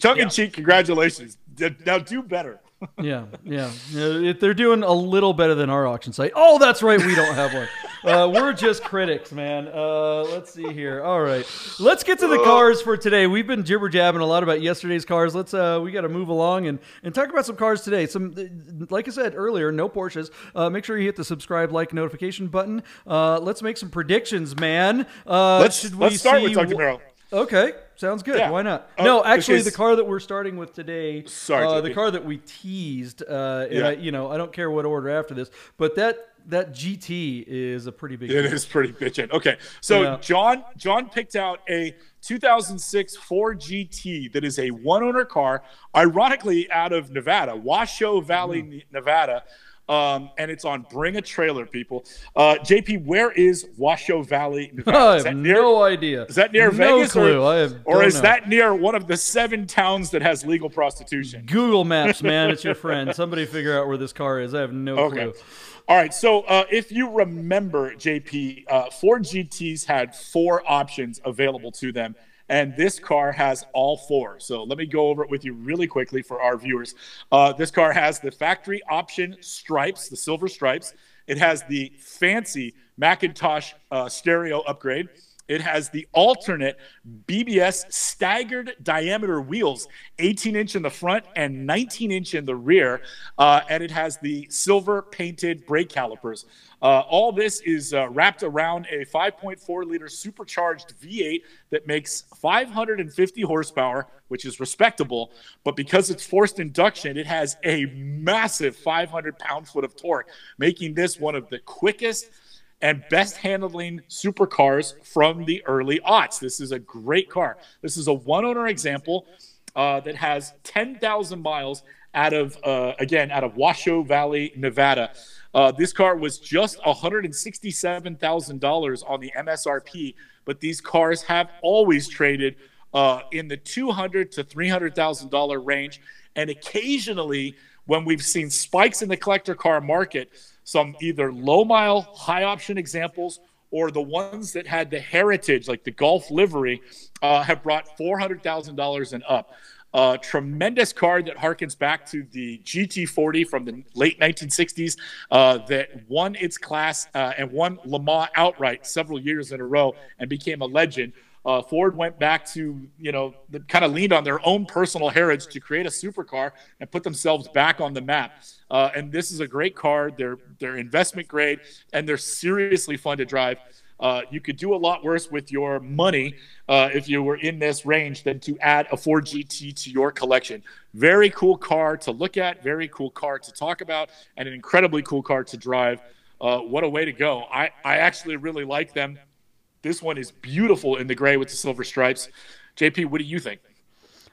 Speaker 2: Tongue
Speaker 1: Yeah.
Speaker 2: in cheek, congratulations. Now do better.
Speaker 1: Yeah, yeah. Uh, if they're doing a little better than our auction site. Oh, that's right. We don't have one. Uh, we're just critics, man. Uh, let's see here. All right, let's get to the cars for today. We've been jibber jabbing a lot about yesterday's cars. Let's uh, we got to move along and and talk about some cars today. Some, uh, like I said earlier, no Porsches. Uh, make sure you hit the subscribe, like, notification button. Uh, let's make some predictions, man. Uh,
Speaker 2: Let's let's start with
Speaker 1: see
Speaker 2: Doug
Speaker 1: wh-
Speaker 2: DeMuro.
Speaker 1: Okay, sounds good.
Speaker 2: Yeah.
Speaker 1: Why not?
Speaker 2: Uh,
Speaker 1: no, actually,
Speaker 2: because-
Speaker 1: the car that we're starting with today,
Speaker 2: Sorry,
Speaker 1: uh, the car that we teased, uh, and
Speaker 2: Yeah.
Speaker 1: I, you know, I don't care what order after this, but that that GT is a pretty big.
Speaker 2: It is pretty bitchin'. Okay, so
Speaker 1: Yeah.
Speaker 2: John John picked out a 2006 Ford GT that is a one owner car, ironically out of Nevada, Washoe Valley,
Speaker 1: Mm-hmm.
Speaker 2: Nevada. Um, and it's on Bring a Trailer, people. Uh, JP, where is Washoe Valley?
Speaker 1: I have
Speaker 2: near,
Speaker 1: no idea.
Speaker 2: Is that near
Speaker 1: no
Speaker 2: Vegas?
Speaker 1: clue.
Speaker 2: Or, or is
Speaker 1: know.
Speaker 2: that near one of the seven towns that has legal prostitution?
Speaker 1: Google Maps, man? It's your friend. Somebody figure out where this car is. I have no
Speaker 2: Okay.
Speaker 1: clue.
Speaker 2: All right. So uh, if you remember, JP, uh, Ford GTs had four options available to them. And this car has all four. So let me go over it with you really quickly for our viewers. Uh, this car has the factory option stripes, the silver stripes. It has the fancy McIntosh uh, stereo upgrade. It has the alternate BBS staggered diameter wheels, 18 inch in the front and 19 inch in the rear. Uh, and it has the silver painted brake calipers. Uh, all this is uh, wrapped around a 5.4 liter supercharged V8 that makes 550 horsepower, which is respectable. But because it's forced induction, it has a massive 500 pound foot of torque, making this one of the quickest and best handling supercars from the early aughts. This is a great car. This is a one owner example uh, that has 10,000 miles out of, uh, again, out of Washoe Valley, Nevada. Uh, this car was just $167,000 on the MSRP, but these cars have always traded uh, in the 200 to $300,000 range. And occasionally, when we've seen spikes in the collector car market, some either low mile, high option examples or the ones that had the heritage, like the Gulf livery, uh, have brought $400,000 and up. A tremendous car that harkens back to the GT40 from the late 1960s uh, that won its class uh, and won Le Mans outright several years in a row and became a legend. Uh, Ford went back to, you know, kind of leaned on their own personal heritage to create a supercar and put themselves back on the map. Uh, and this is a great car. They're they're investment grade and they're seriously fun to drive. Uh, you could do a lot worse with your money uh, if you were in this range than to add a Ford GT to your collection. Very cool car to look at, very cool car to talk about, and an incredibly cool car to drive. Uh, what a way to go! I, I actually really like them. This one is beautiful in the gray with the silver stripes. JP, what do you think?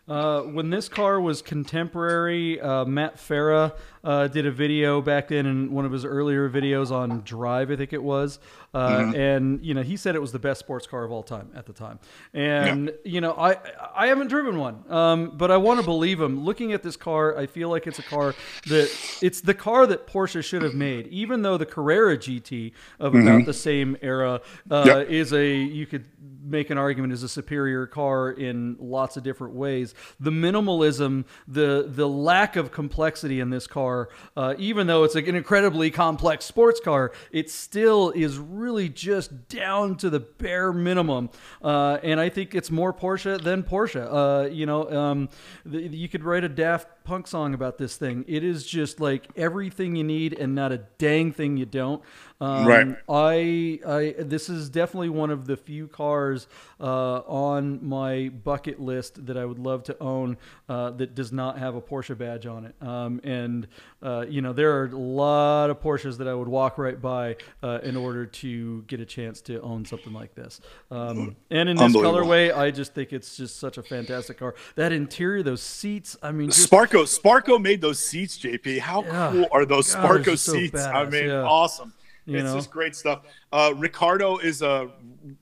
Speaker 1: Uh, when this car was contemporary, uh, Matt Farah uh, did a video back then in one of his earlier videos on Drive, I think it was. Uh, mm-hmm. And, you know, he said it was the best sports car of all time at the time. And, yeah. you know, I, I haven't driven one, um, but I want to believe him. Looking at this car, I feel like it's a car that it's the car that Porsche should have made, even though the Carrera GT of mm-hmm. about the same era uh, yep. is a, you could make an argument is a superior car in lots of different ways. The minimalism, the the lack of complexity in this car, uh, even though it's like an incredibly complex sports car, it still is really just down to the bare minimum. Uh, and I think it's more Porsche than Porsche. Uh, you know, um, the, you could write a Daft Punk song about this thing. It is just like everything you need and not a dang thing you don't. Um, right. I, I, this is definitely one of the few cars uh, on my bucket list that I would love to own uh, that does not have a Porsche badge on it. Um, and uh, you know, there are a lot of Porsches that I would walk right by uh, in order to get a chance to own something like this. Um, and in this colorway, I just think it's just such a fantastic car. That interior, those seats. I mean,
Speaker 2: just, Sparco, Sparco made those seats. JP, how yeah, cool are those God, Sparco seats? So I mean, yeah. awesome. You it's know? just great stuff. Uh, Ricardo is a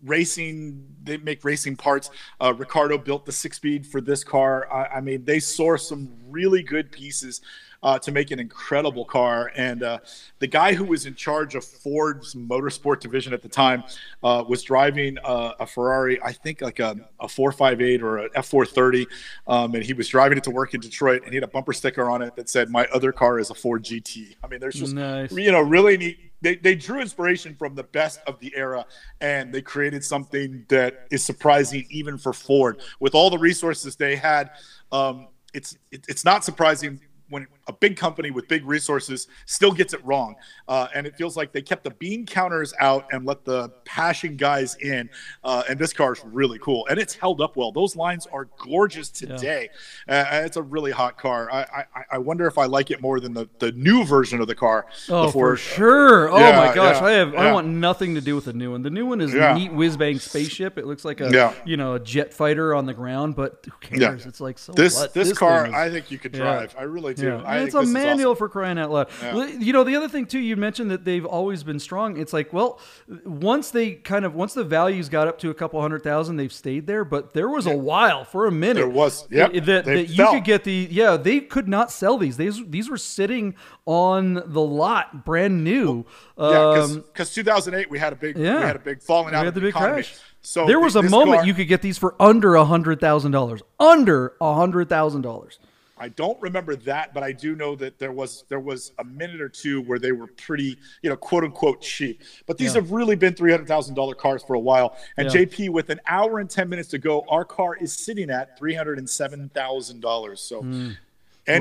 Speaker 2: racing. They make racing parts. Uh, Ricardo built the six speed for this car. I, I mean, they source some really good pieces uh, to make an incredible car. And uh, the guy who was in charge of Ford's motorsport division at the time uh, was driving a, a, Ferrari, I think like a, a 458 or a F430. Um, and he was driving it to work in Detroit and he had a bumper sticker on it that said, My other car is a Ford GT. I mean, there's just, nice. you know, really neat. They, they drew inspiration from the best of the era and they created something that is surprising even for Ford. With all the resources they had, um, it's it, it's not surprising when a big company with big resources still gets it wrong. Uh, and it feels like they kept the bean counters out and let the passion guys in. Uh, and this car is really cool. And it's held up well. Those lines are gorgeous today. Yeah. Uh, it's a really hot car. I, I, I, wonder if I like it more than the, the new version of the car.
Speaker 1: Oh, for sure. Oh, yeah, my gosh. Yeah, I have I want nothing to do with the new one. The new one is a neat whiz bang spaceship. It looks like a you know a jet fighter on the ground, but who cares? It's like so
Speaker 2: this, this, this car, is, I think you could drive. I really do.
Speaker 1: Yeah. it's a manual awesome. for crying out loud. Yeah. You know, the other thing too, you mentioned that they've always been strong. It's like, well, once they kind of once the values got up to a couple hundred thousand, they've stayed there. But there was yeah. a while for a minute.
Speaker 2: There was, yeah,
Speaker 1: that, that you could get the yeah. They could not sell these. These these were sitting on the lot, brand new.
Speaker 2: Well, yeah, because um, 2008 we had a big yeah. we had a big falling out. We had the, the big economy. crash.
Speaker 1: So there was a moment car, you could get these for under a hundred thousand dollars. Under a hundred thousand dollars.
Speaker 2: I don't remember that, but I do know that there was there was a minute or two where they were pretty, you know, quote unquote cheap. But these
Speaker 1: Yeah.
Speaker 2: have really been three hundred thousand dollar cars for a while. And
Speaker 1: Yeah.
Speaker 2: JP, with an hour and ten minutes to go, our car is sitting at three hundred and seven thousand dollars. So, any
Speaker 1: Hmm.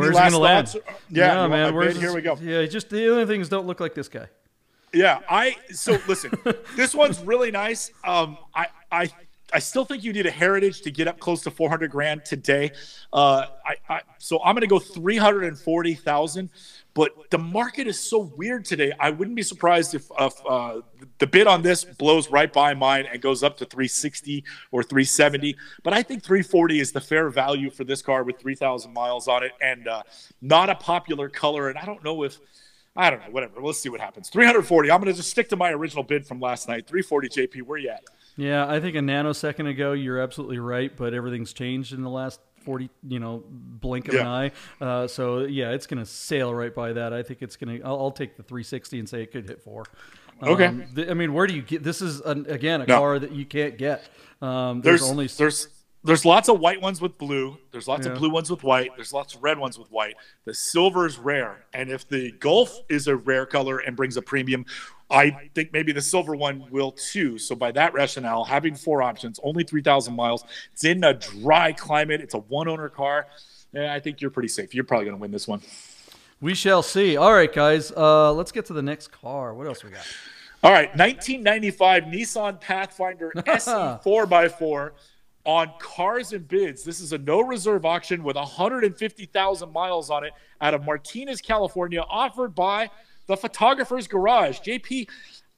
Speaker 1: Where's
Speaker 2: last
Speaker 1: gonna land?
Speaker 2: thoughts? Yeah, my
Speaker 1: man. Where's?
Speaker 2: Here we go.
Speaker 1: Yeah, just the only things don't look like this guy.
Speaker 2: Yeah, I so listen. this one's really nice. Um, I I I still think you need a heritage to get up close to 400 grand today. Uh, I, I so I'm going to go 340,000. But the market is so weird today. I wouldn't be surprised if, if uh, the bid on this blows right by mine and goes up to 360 or 370. But I think 340 is the fair value for this car with 3,000 miles on it and uh, not a popular color. And I don't know if I don't know, whatever. Let's see what happens. 340. I'm going to just stick to my original bid from last night. 340 JP. Where you at?
Speaker 1: Yeah, I think a nanosecond ago you're absolutely right, but everything's changed in the last 40, you know, blink of an eye. Uh, so yeah, it's going to sail right by that. I think it's going to. I'll, I'll take the 360 and say it could hit four.
Speaker 2: Okay.
Speaker 1: Um, th- I mean, where do you get? This is an, again a
Speaker 2: No.
Speaker 1: car that you can't get. Um, there's,
Speaker 2: There's
Speaker 1: only
Speaker 2: there's there's lots of white ones with blue. There's lots
Speaker 1: Yeah.
Speaker 2: of blue ones with white. There's lots of red ones with white. The silver is rare, and if the Gulf is a rare color and brings a premium, I think maybe the silver one will too. So by that rationale, having four options, only three thousand miles. It's in a dry climate. It's a one owner car. Yeah, I think you're pretty safe. You're probably going to win this one.
Speaker 1: We shall see. All right, guys. Uh, let's get to the next car. What else we got?
Speaker 2: All right, 1995 Nissan Pathfinder SE 4x4 on cars and bids. This is a no reserve auction with 150,000 miles on it out of Martinez, California, offered by the Photographer's Garage. JP,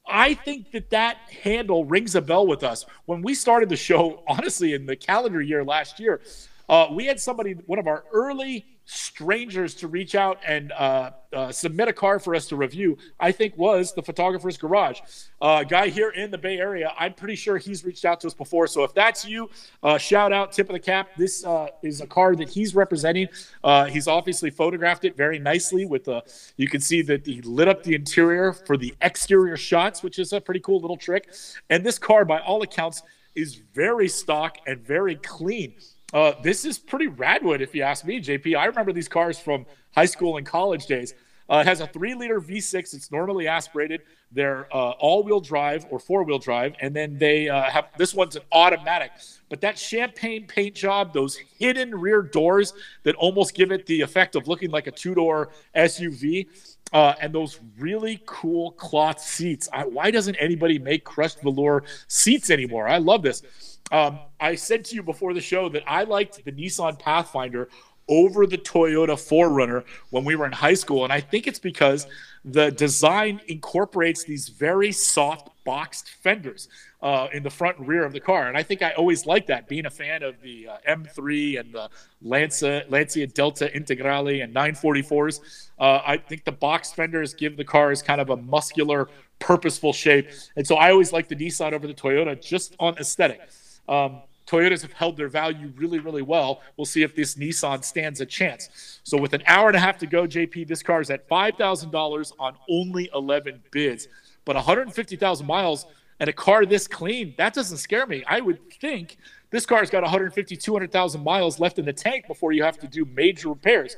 Speaker 2: I think that that handle rings a bell with us. When we started the show, honestly, in the calendar year last year, uh, we had somebody, one of our early strangers to reach out and uh, uh, submit a car for us to review, I think was the Photographer's Garage. Uh, guy here in the Bay Area, I'm pretty sure he's reached out to us before. So if that's you, uh, shout out, tip of the cap. This uh, is a car that he's representing. Uh, he's obviously photographed it very nicely with the, you can see that he lit up the interior for the exterior shots, which is a pretty cool little trick. And this car, by all accounts, is very stock and very clean. Uh, this is pretty radwood, if you ask me, JP. I remember these cars from high school and college days. Uh, it has a three liter V6. It's normally aspirated. They're uh, all wheel drive or four wheel drive. And then they uh, have this one's an automatic. But that champagne paint job, those hidden rear doors that almost give it the effect of looking like a two door SUV, uh, and those really cool cloth seats. I, why doesn't anybody make crushed velour seats anymore? I love this. Um, I said to you before the show that I liked the Nissan Pathfinder over the Toyota 4Runner when we were in high school. And I think it's because the design incorporates these very soft boxed fenders uh, in the front and rear of the car. And I think I always liked that, being a fan of the uh, M3 and the Lancia, Lancia Delta Integrale and 944s. Uh, I think the box fenders give the cars kind of a muscular, purposeful shape. And so I always like the Nissan over the Toyota just on aesthetic. Um, Toyotas have held their value really, really well. We'll see if this Nissan stands a chance. So, with an hour and a half to go, JP, this car is at $5,000 on only 11 bids. But 150,000 miles and a car this clean, that doesn't scare me. I would think this car's got 150, 200,000 miles left in the tank before you have to do major repairs.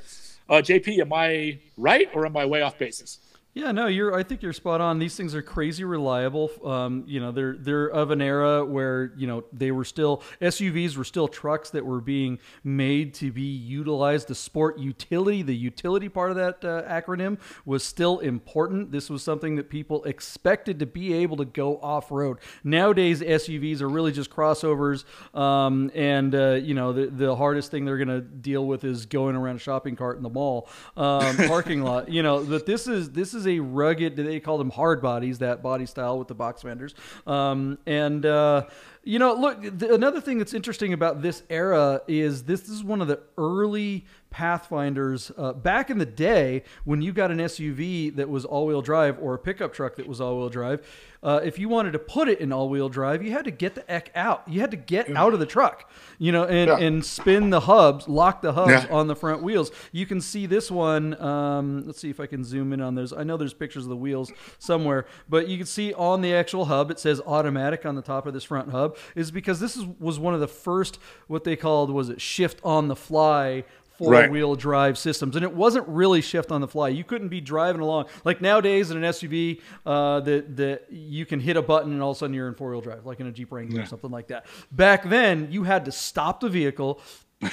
Speaker 2: Uh, JP, am I right or am I way off basis?
Speaker 1: Yeah, no, you're. I think you're spot on. These things are crazy reliable. Um, you know, they're they're of an era where you know they were still SUVs were still trucks that were being made to be utilized. The sport utility, the utility part of that uh, acronym was still important. This was something that people expected to be able to go off road. Nowadays, SUVs are really just crossovers, um, and uh, you know the the hardest thing they're going to deal with is going around a shopping cart in the mall um, parking lot. You know, but this is this is a rugged. They call them hard bodies. That body style with the box fenders, um, and uh, you know, look. The, another thing that's interesting about this era is this is one of the early Pathfinders uh, back in the day when you got an SUV that was all-wheel drive or a pickup truck that was all-wheel drive. Uh, if you wanted to put it in all-wheel drive, you had to get the eck out. You had to get out of the truck, you know, and,
Speaker 2: Yeah.
Speaker 1: and spin the hubs, lock the hubs
Speaker 2: Yeah.
Speaker 1: on the front wheels. You can see this one. Um, let's see if I can zoom in on those. I know there's pictures of the wheels somewhere, but you can see on the actual hub it says automatic on the top of this front hub. Is because this is was one of the first what they called was it shift on the fly four wheel drive systems, and it wasn't really shift on the fly. You couldn't be driving along like nowadays in an SUV uh, that that you can hit a button and all of a sudden you're in four wheel drive, like in a Jeep Wrangler or something like that. Back then, you had to stop the vehicle,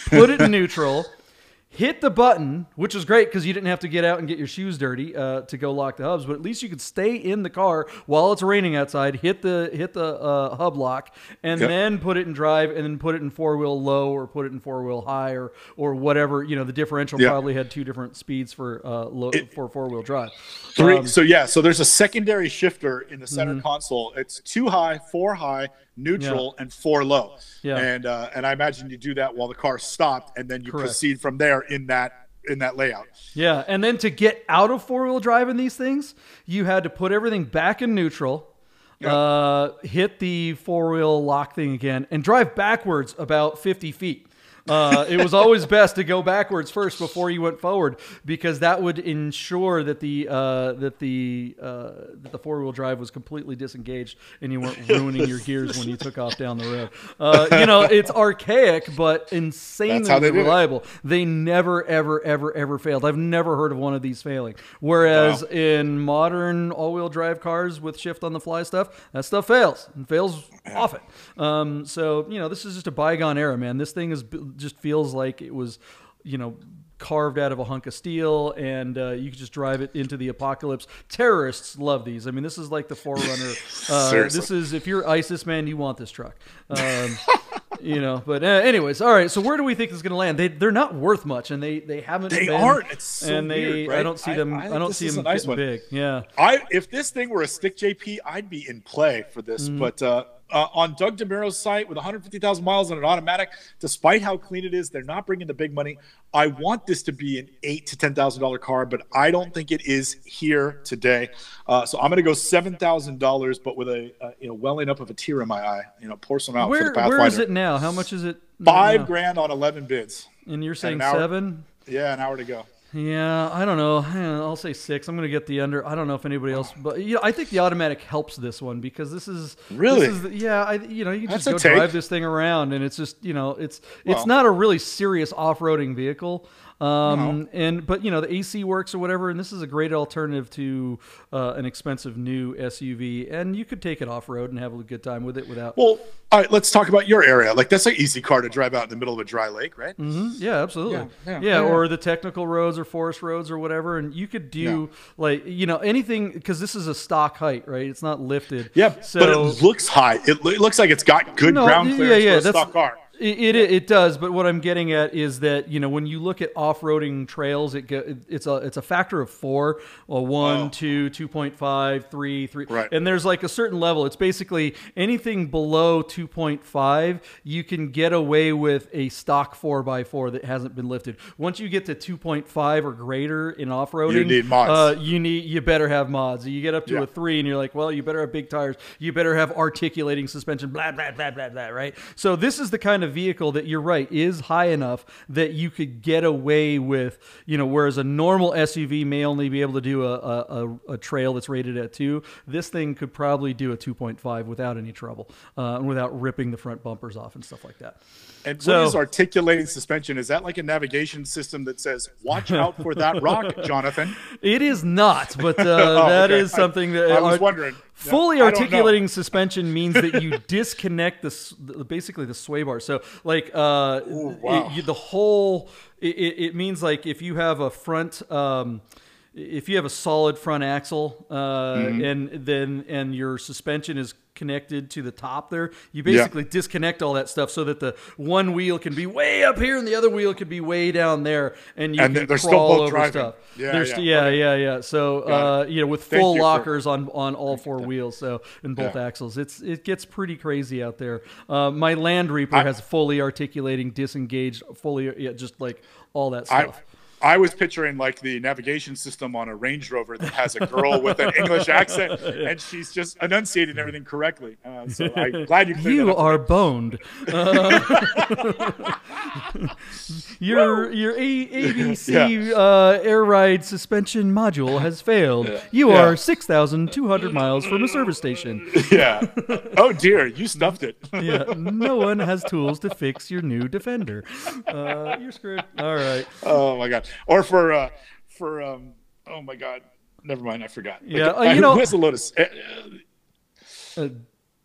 Speaker 1: put it in neutral hit the button, which was great because you didn't have to get out and get your shoes dirty uh, to go lock the hubs. But at least you could stay in the car while it's raining outside. Hit the hit the uh, hub lock, and yep. then put it in drive, and then put it in four wheel low or put it in four wheel high or or whatever. You know, the differential yep. probably had two different speeds for uh, low it, for four wheel drive.
Speaker 2: Three. Um, so yeah, so there's a secondary shifter in the center mm-hmm. console. It's two high, four high neutral, yeah. and four low. Yeah. And uh, and I imagine you do that while the car stopped, and then you Correct. proceed from there in that in that layout.
Speaker 1: Yeah, and then to get out of four wheel drive in these things, you had to put everything back in neutral. Yep. Uh, hit the four wheel lock thing again and drive backwards about 50 feet. Uh, it was always best to go backwards first before you went forward because that would ensure that the uh, that the uh, that the four wheel drive was completely disengaged and you weren't ruining your gears when you took off down the road. Uh, you know, it's archaic but insanely reliable. They never ever ever ever failed. I've never heard of one of these failing. Whereas wow. in modern all wheel drive cars with shift on the fly stuff, that stuff fails and fails often. Um, so you know, this is just a bygone era, man. This thing is just feels like it was, you know, carved out of a hunk of steel, and uh, you could just drive it into the apocalypse. Terrorists love these. I mean, this is like the forerunner. Uh, this is if you're ISIS, man, you want this truck. Um, you know, but uh, anyways, all right. So where do we think this is going to land? They they're not worth much, and they they haven't.
Speaker 2: They
Speaker 1: been,
Speaker 2: aren't. It's so
Speaker 1: and they.
Speaker 2: Weird, right?
Speaker 1: I don't see them. I, I, I don't see them nice big. Yeah.
Speaker 2: I if this thing were a stick JP, I'd be in play for this, mm. but. Uh on Doug DeMuro's site with 150,000 miles on an automatic. Despite how clean it is, they're not bringing the big money. I want this to be an eight to ten thousand dollar car, but I don't think it is here today. Uh, so I'm going to go seven thousand dollars, but with a uh, you know welling up of a tear in my eye. You know, pour some out
Speaker 1: where,
Speaker 2: for the Pathfinder.
Speaker 1: Where is it now? How much is it?
Speaker 2: Five
Speaker 1: now?
Speaker 2: grand on 11 bids.
Speaker 1: And you're saying and seven?
Speaker 2: Yeah, an hour to go.
Speaker 1: Yeah, I don't know. I'll say six. I'm going to get the under. I don't know if anybody else, but you know, I think the automatic helps this one because this is
Speaker 2: really,
Speaker 1: this is, yeah. I you know you can just go drive this thing around and it's just you know it's well, it's not a really serious off roading vehicle. Um, and but you know the AC works or whatever, and this is a great alternative to uh, an expensive new SUV, and you could take it off road and have a good time with it without.
Speaker 2: Well, all right, let's talk about your area. Like that's an easy car to drive out in the middle of a dry lake, right?
Speaker 1: Mm-hmm. Yeah, absolutely. Yeah, yeah, yeah, yeah, or the technical roads or forest roads or whatever, and you could do like you know anything because this is a stock height, right? It's not lifted.
Speaker 2: Yeah, so, but it looks high. It, it looks like it's got good no, ground clearance yeah, yeah, for a stock car.
Speaker 1: It, it, it does, but what I'm getting at is that you know when you look at off-roading trails, it it's a it's a factor of four, well, one, oh. two, two point five, three, three,
Speaker 2: right.
Speaker 1: and there's like a certain level. It's basically anything below two point five, you can get away with a stock four x four that hasn't been lifted. Once you get to two point five or greater in off-roading, you
Speaker 2: need mods.
Speaker 1: Uh, you need you better have mods. You get up to yeah. a three, and you're like, well, you better have big tires. You better have articulating suspension. Blah blah blah blah blah. Right. So this is the kind of of vehicle that you're right is high enough that you could get away with, you know, whereas a normal SUV may only be able to do a, a, a trail that's rated at two. This thing could probably do a 2.5 without any trouble, uh, without ripping the front bumpers off and stuff like that.
Speaker 2: And so, what is articulating suspension? Is that like a navigation system that says "Watch out for that rock, Jonathan"?
Speaker 1: It is not, but uh, oh, that okay. is something that
Speaker 2: I, I was wondering.
Speaker 1: Fully articulating suspension means that you disconnect the basically the sway bar. So like uh, Ooh, wow. it, you, the whole it, it, means like if you have a front. Um, if you have a solid front axle uh, mm-hmm. and then and your suspension is connected to the top there you basically yeah. disconnect all that stuff so that the one wheel can be way up here and the other wheel can be way down there and you and can crawl over driving. stuff yeah yeah. St- yeah, okay. yeah yeah so uh, you know with full lockers for- on on all four wheels so in both yeah. axles it's it gets pretty crazy out there uh, my land reaper I, has fully articulating disengaged fully yeah, just like all that stuff
Speaker 2: I, I was picturing like the navigation system on a Range Rover that has a girl with an English accent and she's just enunciating everything correctly. Uh, so I'm glad you.
Speaker 1: You are boned. Uh, your your A- ABC uh, air ride suspension module has failed. You
Speaker 2: Yeah.
Speaker 1: are six thousand two hundred miles from a service station.
Speaker 2: yeah. Oh dear, you stuffed it.
Speaker 1: Yeah, no one has tools to fix your new Defender. Uh, you're screwed. All right.
Speaker 2: Oh my god. Or for uh for um oh my god. Never mind, I forgot.
Speaker 1: Yeah,
Speaker 2: Like,
Speaker 1: uh, you
Speaker 2: who
Speaker 1: know-
Speaker 2: has the Lotus? Uh,
Speaker 1: Uh,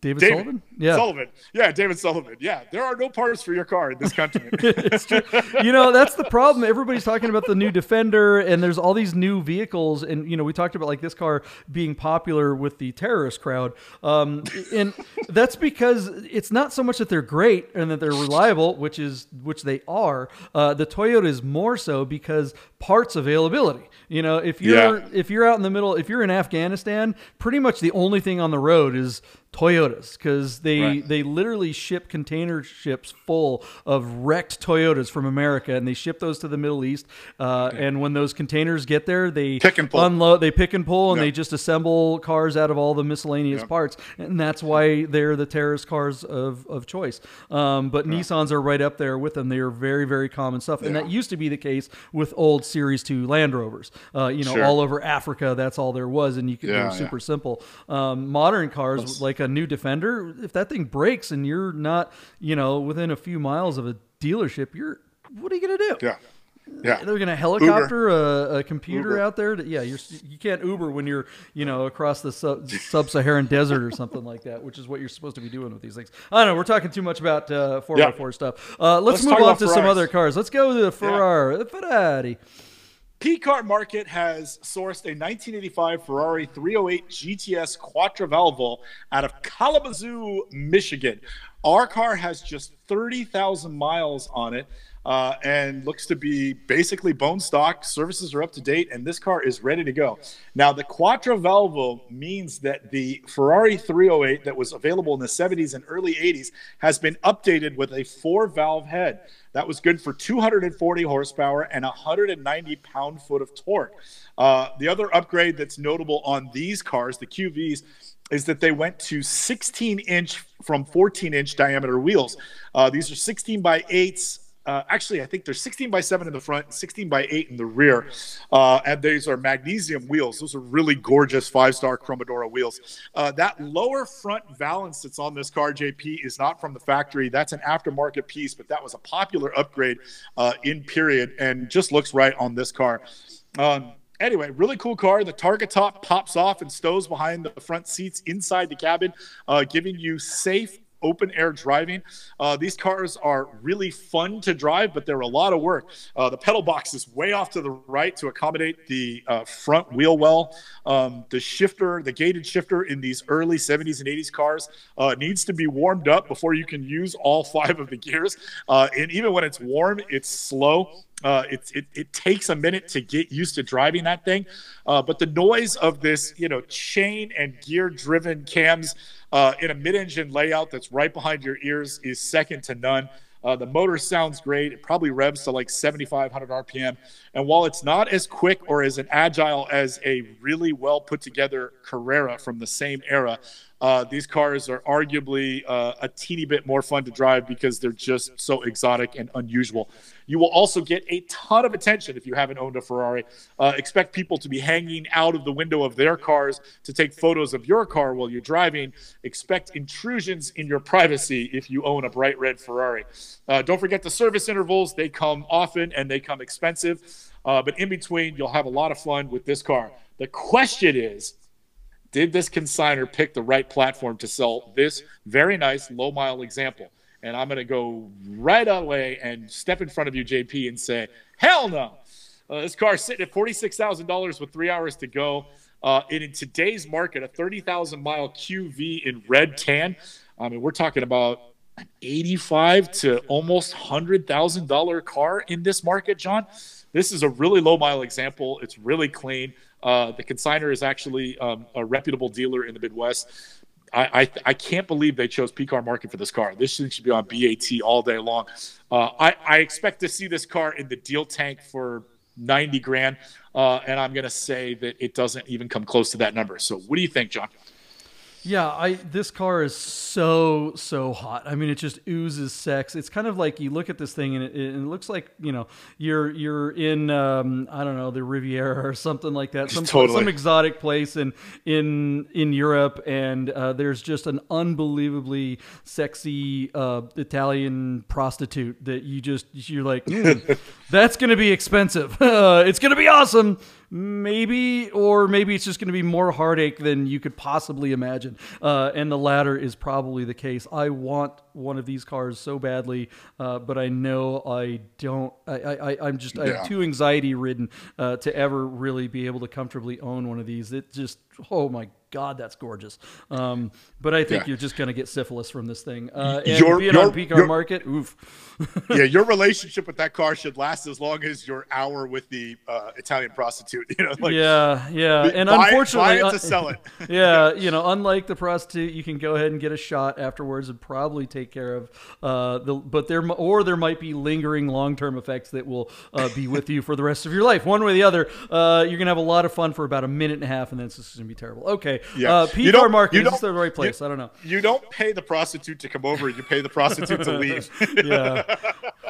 Speaker 1: David,
Speaker 2: David
Speaker 1: Sullivan. Yeah.
Speaker 2: Sullivan. Yeah, David Sullivan. Yeah, there are no parts for your car in this country.
Speaker 1: it's true. You know, that's the problem. Everybody's talking about the new Defender, and there's all these new vehicles. And, you know, we talked about like this car being popular with the terrorist crowd. Um, and that's because it's not so much that they're great and that they're reliable, which is which they are. Uh, the Toyota is more so because parts availability. You know, if you're
Speaker 2: Yeah.
Speaker 1: if you're out in the middle, if you're in Afghanistan, pretty much the only thing on the road is Toyotas because they
Speaker 2: Right.
Speaker 1: they literally ship container ships full of wrecked Toyotas from America, and they ship those to the Middle East. Uh, And when those containers get there, they
Speaker 2: Pick and pull.
Speaker 1: unload, they pick and pull, and
Speaker 2: Yeah.
Speaker 1: they just assemble cars out of all the miscellaneous
Speaker 2: Yeah.
Speaker 1: parts, and that's why they're the terrorist cars of of choice. Um, but Nissans are right up there with them. They are very very common stuff, and that used to be the case with old Series Two Land Rovers. Uh, you know,
Speaker 2: Sure.
Speaker 1: all over Africa, that's all there was, and you could they were super simple. Um, modern cars, like a new Defender, if that thing breaks and you're not, you know, within a few miles of a dealership, you're what are you gonna do?
Speaker 2: yeah. Yeah.
Speaker 1: They're gonna helicopter a, a computer
Speaker 2: Uber.
Speaker 1: out there. To, yeah, you're you can't Uber when you're you know across the sub, sub-Saharan desert or something like that, which is what you're supposed to be doing with these things. I don't know. We're talking too much about uh, 4x4 stuff. Uh, let's,
Speaker 2: Let's
Speaker 1: move on to some other cars. Let's go to the Ferrari, the Ferrari.
Speaker 2: P Car Market has sourced a 1985 Ferrari 308 GTS Quattrovalvo out of Kalamazoo, Michigan. Our car has just 30,000 miles on it uh, and looks to be basically bone stock. Services are up to date, and this car is ready to go. Now, the Quattrovalvo means that the Ferrari 308 that was available in the 70s and early 80s has been updated with a four valve head. That was good for 240 horsepower and 190 pound foot of torque. Uh, the other upgrade that's notable on these cars, the QVs, is that they went to 16 inch from 14 inch diameter wheels. Uh, these are 16 by 8s. Uh, actually, I think they're 16 by 7 in the front, 16 by 8 in the rear. Uh, and these are magnesium wheels. Those are really gorgeous five star Cromodora wheels. Uh, that lower front valance that's on this car, JP, is not from the factory. That's an aftermarket piece, but that was a popular upgrade uh, in period and just looks right on this car. Um, anyway, really cool car. The target top pops off and stows behind the front seats inside the cabin, uh, giving you safe open air driving. Uh, these cars are really fun to drive, but they're a lot of work. Uh, the pedal box is way off to the right to accommodate the uh, front wheel well. Um, the shifter, the gated shifter in these early 70s and 80s cars uh, needs to be warmed up before you can use all five of the gears. Uh, and even when it's warm, it's slow. Uh, it, it, it takes a minute to get used to driving that thing. Uh, but the noise of this, you know, chain and gear driven cams uh, in a mid engine layout that's right behind your ears is second to none. Uh, the motor sounds great. It probably revs to like 7,500 RPM. And while it's not as quick or as an agile as a really well put together Carrera from the same era, uh, these cars are arguably uh, a teeny bit more fun to drive because they're just so exotic and unusual. You will also get a ton of attention if you haven't owned a Ferrari. Uh, expect people to be hanging out of the window of their cars to take photos of your car while you're driving. Expect intrusions in your privacy if you own a bright red Ferrari. Uh, don't forget the service intervals, they come often and they come expensive. Uh, but in between, you'll have a lot of fun with this car. The question is, did this consigner pick the right platform to sell this very nice low mile example? And I'm going to go right away and step in front of you, JP, and say, hell no. Uh, this car's sitting at $46,000 with three hours to go. Uh, and in today's market, a 30,000 mile QV in red tan, I mean, we're talking about an 85 to almost $100,000 car in this market, John. This is a really low mile example. It's really clean. Uh, the consigner is actually um, a reputable dealer in the Midwest. I, I, I can't believe they chose P Car Market for this car. This thing should be on BAT all day long. Uh, I, I expect to see this car in the deal tank for 90 grand. Uh, and I'm going to say that it doesn't even come close to that number. So, what do you think, John?
Speaker 1: Yeah, I this car is so so hot. I mean, it just oozes sex. It's kind of like you look at this thing and it, it looks like you know you're you're in um, I don't know the Riviera or something like that, some
Speaker 2: Totally.
Speaker 1: some exotic place in in in Europe, and uh, there's just an unbelievably sexy uh, Italian prostitute that you just you're like, "Hmm, that's gonna be expensive. Uh, it's gonna be awesome. Maybe, or maybe it's just going to be more heartache than you could possibly imagine. Uh, and the latter is probably the case. I want one of these cars so badly, uh, but I know I don't. I, I, I'm just
Speaker 2: Yeah.
Speaker 1: I'm too anxiety ridden uh, to ever really be able to comfortably own one of these. It just, oh my god, that's gorgeous. Um, but I think
Speaker 2: Yeah.
Speaker 1: you're just going to get syphilis from this thing. Uh, and
Speaker 2: Your-
Speaker 1: being
Speaker 2: your-
Speaker 1: on P car market, oof.
Speaker 2: yeah, your relationship with that car should last as long as your hour with the uh, Italian prostitute. You know, like
Speaker 1: yeah, yeah, and
Speaker 2: buy
Speaker 1: unfortunately,
Speaker 2: buy it to sell it.
Speaker 1: yeah, you know, unlike the prostitute, you can go ahead and get a shot afterwards and probably take care of uh, the. But there, or there might be lingering long-term effects that will uh, be with you for the rest of your life. One way or the other, uh, you're gonna have a lot of fun for about a minute and a half, and then it's just gonna be terrible. Okay,
Speaker 2: Yeah.
Speaker 1: uh,
Speaker 2: You don't-
Speaker 1: market is the right place?
Speaker 2: you-
Speaker 1: I don't know.
Speaker 2: you don't pay the prostitute to come over; you pay the prostitute to leave.
Speaker 1: yeah.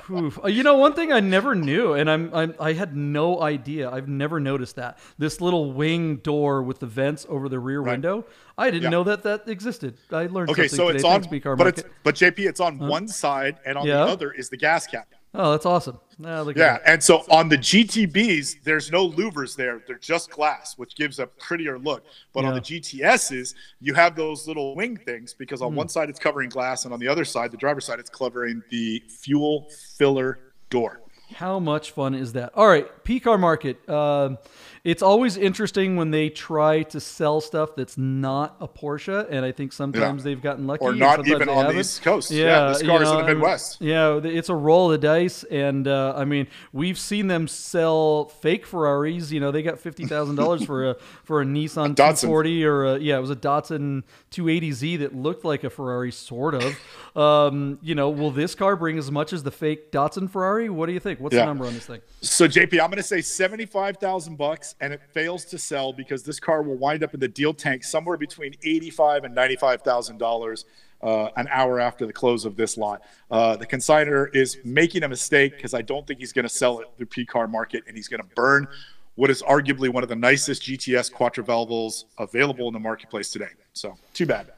Speaker 1: Oof. Uh, You know, one thing I never knew, and I'm, I'm I had no idea. I've never noticed that this little wing door with the vents over the rear window. I didn't
Speaker 2: Yeah.
Speaker 1: know that that existed. I learned
Speaker 2: Okay,
Speaker 1: something
Speaker 2: so
Speaker 1: today.
Speaker 2: it's on,
Speaker 1: Thanks,
Speaker 2: but it's but JP, it's on one side, and on
Speaker 1: Yeah.
Speaker 2: the other is the gas cap.
Speaker 1: Oh, that's awesome. Ah, look
Speaker 2: Yeah,
Speaker 1: that.
Speaker 2: and so on the GTBs, there's no louvers there; they're just glass, which gives a prettier look. But on the GTSs, you have those little wing things because on one side it's covering glass, and on the other side, the driver's side, it's covering the fuel filler door.
Speaker 1: How much fun is that? All right, P Car market. Um, it's always interesting when they try to sell stuff that's not a Porsche, and I think sometimes
Speaker 2: Yeah.
Speaker 1: they've gotten lucky,
Speaker 2: Or not even on the
Speaker 1: haven't.
Speaker 2: East Coast. Yeah, this
Speaker 1: you
Speaker 2: car is in the Midwest.
Speaker 1: Yeah, it's a roll of the dice, and uh, I mean, we've seen them sell fake Ferraris. You know, they got fifty thousand dollars for a for a Nissan
Speaker 2: Datsun.
Speaker 1: 240 or a, yeah, it was a Datsun 280Z that looked like a Ferrari, sort of. Um, you know, will this car bring as much as the fake Datsun Ferrari? What do you think? What's
Speaker 2: Yeah.
Speaker 1: the number on this thing?
Speaker 2: So JP, I'm going to say seventy-five thousand bucks, and it fails to sell because this car will wind up in the deal tank somewhere between eighty-five and ninety-five thousand dollars. Uh, an hour after the close of this lot, uh, the consigner is making a mistake because I don't think he's going to sell it through P Car market, and he's going to burn what is arguably one of the nicest GTS Quattrovalvos available in the marketplace today. So too bad,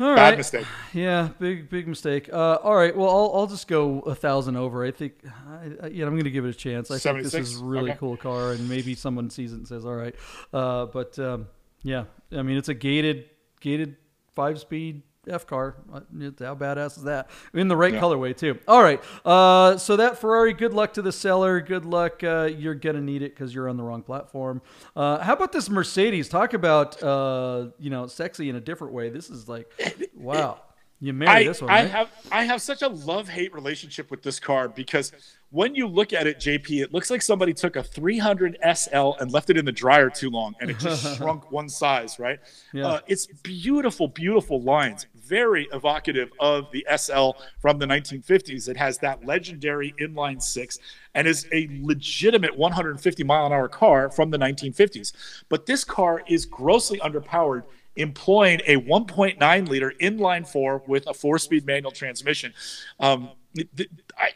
Speaker 1: All
Speaker 2: bad
Speaker 1: right.
Speaker 2: mistake.
Speaker 1: Yeah, big big mistake. Uh, all right, well, I'll, I'll just go a thousand over. I think, I, I, yeah, I'm going to give it a chance. I think this is a really
Speaker 2: Okay.
Speaker 1: cool car, and maybe someone sees it and says, "All right," uh, but um, yeah, I mean, it's a gated gated five speed F car. Uh, How badass is that? In the right
Speaker 2: Yeah.
Speaker 1: colorway too. All right, uh, so that Ferrari. Good luck to the seller. Good luck. Uh, you're gonna need it because you're on the wrong platform. Uh, how about this Mercedes? Talk about uh, you know sexy in a different way. This is like, wow. You married
Speaker 2: I,
Speaker 1: this one,
Speaker 2: I
Speaker 1: right?
Speaker 2: have I have such a love hate relationship with this car because when you look at it, JP, it looks like somebody took a 300 SL and left it in the dryer too long, and it just shrunk one size. Right?
Speaker 1: Yeah.
Speaker 2: Uh, it's beautiful, beautiful lines, very evocative of the SL from the 1950s. It has that legendary inline six and is a legitimate 150 mile an hour car from the 1950s. But this car is grossly underpowered employing a 1.9 liter inline four with a four speed manual transmission. Um, I,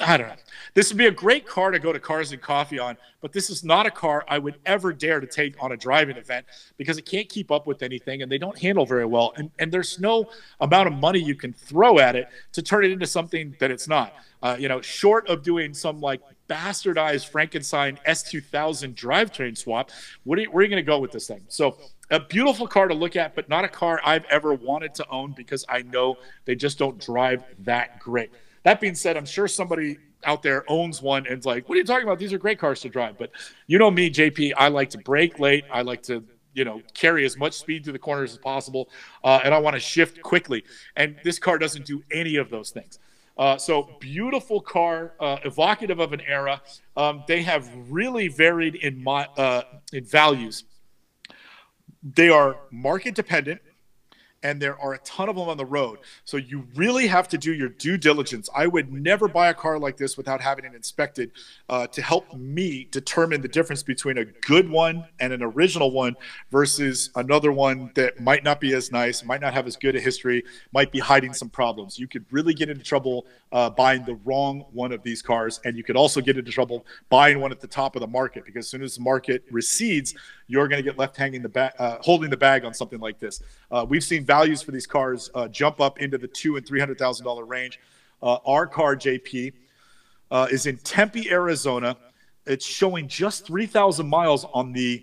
Speaker 2: I don't know. This would be a great car to go to Cars and Coffee on, but this is not a car I would ever dare to take on a driving event because it can't keep up with anything and they don't handle very well. And, and there's no amount of money you can throw at it to turn it into something that it's not. Uh, you know, short of doing some like bastardized Frankenstein S2000 drivetrain swap, what are you, where are you going to go with this thing? So, a beautiful car to look at, but not a car I've ever wanted to own because I know they just don't drive that great. That being said, I'm sure somebody out there owns one and is like, "What are you talking about? These are great cars to drive." But you know me, JP. I like to brake late. I like to, you know, carry as much speed through the corners as possible, uh, and I want to shift quickly. And this car doesn't do any of those things. Uh, so beautiful car, uh, evocative of an era. Um, they have really varied in my, uh, in values. They are market dependent and there are a ton of them on the road. So you really have to do your due diligence. I would never buy a car like this without having it inspected uh, to help me determine the difference between a good one and an original one versus another one that might not be as nice, might not have as good a history, might be hiding some problems. You could really get into trouble uh, buying the wrong one of these cars, and you could also get into trouble buying one at the top of the market because as soon as the market recedes, you're going to get left hanging the bag, uh, holding the bag on something like this. Uh, we've seen values for these cars uh, jump up into the two and three hundred thousand dollar range. Uh, our car, JP, uh, is in Tempe, Arizona. It's showing just three thousand miles on the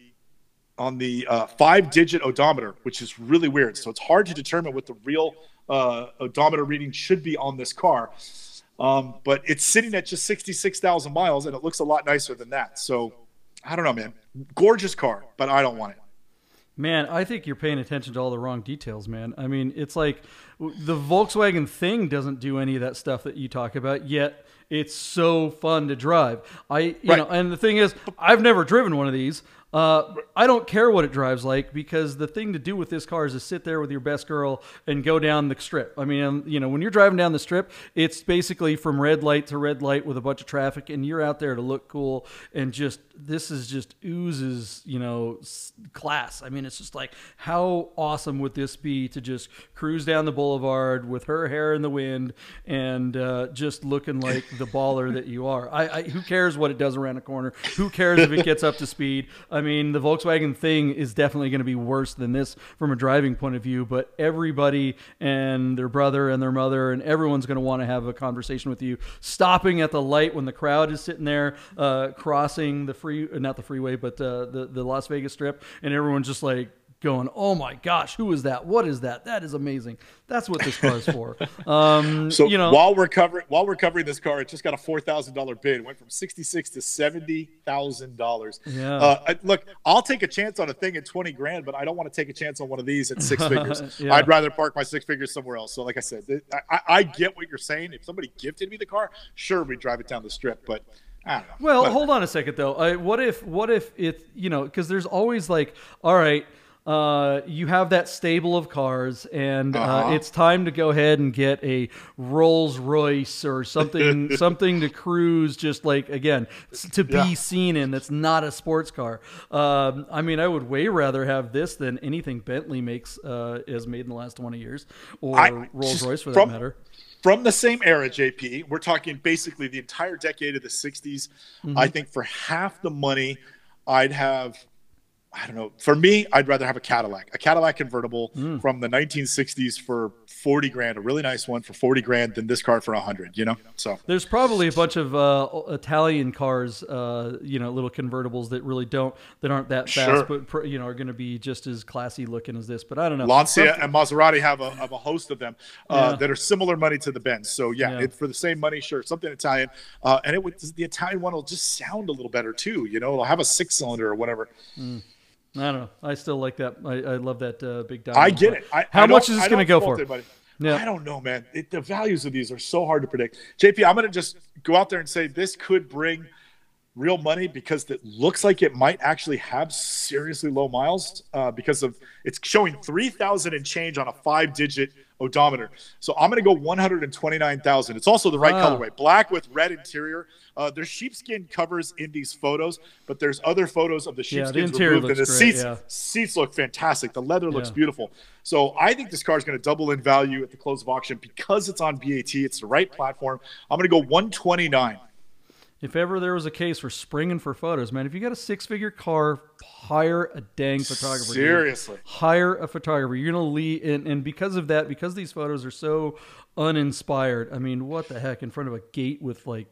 Speaker 2: on the uh, five digit odometer, which is really weird. So it's hard to determine what the real odometer reading should be on this car. Um, but it's sitting at just 66,000 miles and it looks a lot nicer than that. So I don't know, man. Gorgeous car, but I don't want it.
Speaker 1: Man, I think you're paying attention to all the wrong details, man. I mean, it's like the Volkswagen thing doesn't do any of that stuff that you talk about, yet it's so fun to drive. I, you right. know, and the thing is, I've never driven one of these. Uh, I don't care what it drives like because the thing to do with this car is to sit there with your best girl and go down the strip. I mean, um, you know, when you're driving down the strip, it's basically from red light to red light with a bunch of traffic, and you're out there to look cool and just this is just oozes, you know, class. I mean, it's just like how awesome would this be to just cruise down the boulevard with her hair in the wind and uh, just looking like the baller that you are. I, I, who cares what it does around a corner? Who cares if it gets up to speed? I mean, the Volkswagen thing is definitely going to be worse than this from a driving point of view. But everybody and their brother and their mother and everyone's going to want to have a conversation with you, stopping at the light when the crowd is sitting there uh, crossing the free, not the freeway, but uh, the the Las Vegas Strip, and everyone's just like going, "Oh my gosh, who is that? What is that? That is amazing." That's what this car is for. Um,
Speaker 2: so
Speaker 1: you know,
Speaker 2: while we're covering while we're covering this car, it just got a four thousand dollar bid. It went from sixty six to seventy thousand dollars.
Speaker 1: Yeah.
Speaker 2: Uh, look, I'll take a chance on a thing at twenty grand, but I don't want to take a chance on one of these at six figures.
Speaker 1: Yeah.
Speaker 2: I'd rather park my six figures somewhere else. So, like I said, I, I, get what you're saying. If somebody gifted me the car, sure, we'd drive it down the strip, but.
Speaker 1: Well, hold on a second though. I, what if what if it you know because there's always like all right. Uh, you have that stable of cars, and uh,
Speaker 2: Uh-huh.
Speaker 1: it's time to go ahead and get a Rolls Royce or something, something to cruise. Just like again, to be
Speaker 2: Yeah.
Speaker 1: seen in. That's not a sports car. Um, I mean, I would way rather have this than anything Bentley makes uh, has made in the last twenty years, or
Speaker 2: I-
Speaker 1: Rolls Royce for
Speaker 2: from-
Speaker 1: that matter.
Speaker 2: from the same era, JP. We're talking basically the entire decade of the 60s.
Speaker 1: Mm-hmm.
Speaker 2: I think for half the money, I'd have, I don't know, for me, I'd rather have a Cadillac, a Cadillac convertible
Speaker 1: Mm.
Speaker 2: from the 1960s for 40 grand, a really nice one for 40 grand than this car for 100, you know? So,
Speaker 1: There's probably a bunch of uh, Italian cars, uh, you know, little convertibles that really don't, that aren't that fast,
Speaker 2: Sure.
Speaker 1: but pr- you know, are going to be just as classy looking as this. But I don't know.
Speaker 2: Lancia and Maserati have a, have a host of them uh,
Speaker 1: Yeah.
Speaker 2: that are similar money to the Benz. So yeah,
Speaker 1: Yeah.
Speaker 2: It, for the same money, sure, something Italian, uh, and it would the Italian one will just sound a little better too. You know, it'll have a six cylinder or whatever.
Speaker 1: I don't know. I still like that. I, I love that uh, big diamond.
Speaker 2: I get it. I,
Speaker 1: How
Speaker 2: I
Speaker 1: much is this going to go for?
Speaker 2: anybody.
Speaker 1: Yeah.
Speaker 2: I don't know, man. It, the values of these are so hard to predict. JP, I'm going to just go out there and say this could bring real money because it looks like it might actually have seriously low miles uh, because of it's showing 3,000 and change on a five digit odometer. So I'm going to go 129,000. It's also the right
Speaker 1: Wow.
Speaker 2: colorway, black with red interior. Uh, there's sheepskin covers in these photos, but there's other photos of the
Speaker 1: Yeah, the
Speaker 2: sheepskins removed, and the
Speaker 1: great,
Speaker 2: seats
Speaker 1: yeah.
Speaker 2: seats look fantastic. The leather looks
Speaker 1: Yeah.
Speaker 2: beautiful. So I think this car is going to double in value at the close of auction because it's on BAT. It's the right platform. I'm going to go 129.
Speaker 1: If ever there was a case for springing for photos, man, if you got a six figure car, hire a dang photographer.
Speaker 2: Seriously.
Speaker 1: hire a photographer. You're gonna lead, and, and because of that, because these photos are so uninspired. I mean, what the heck? In front of a gate with like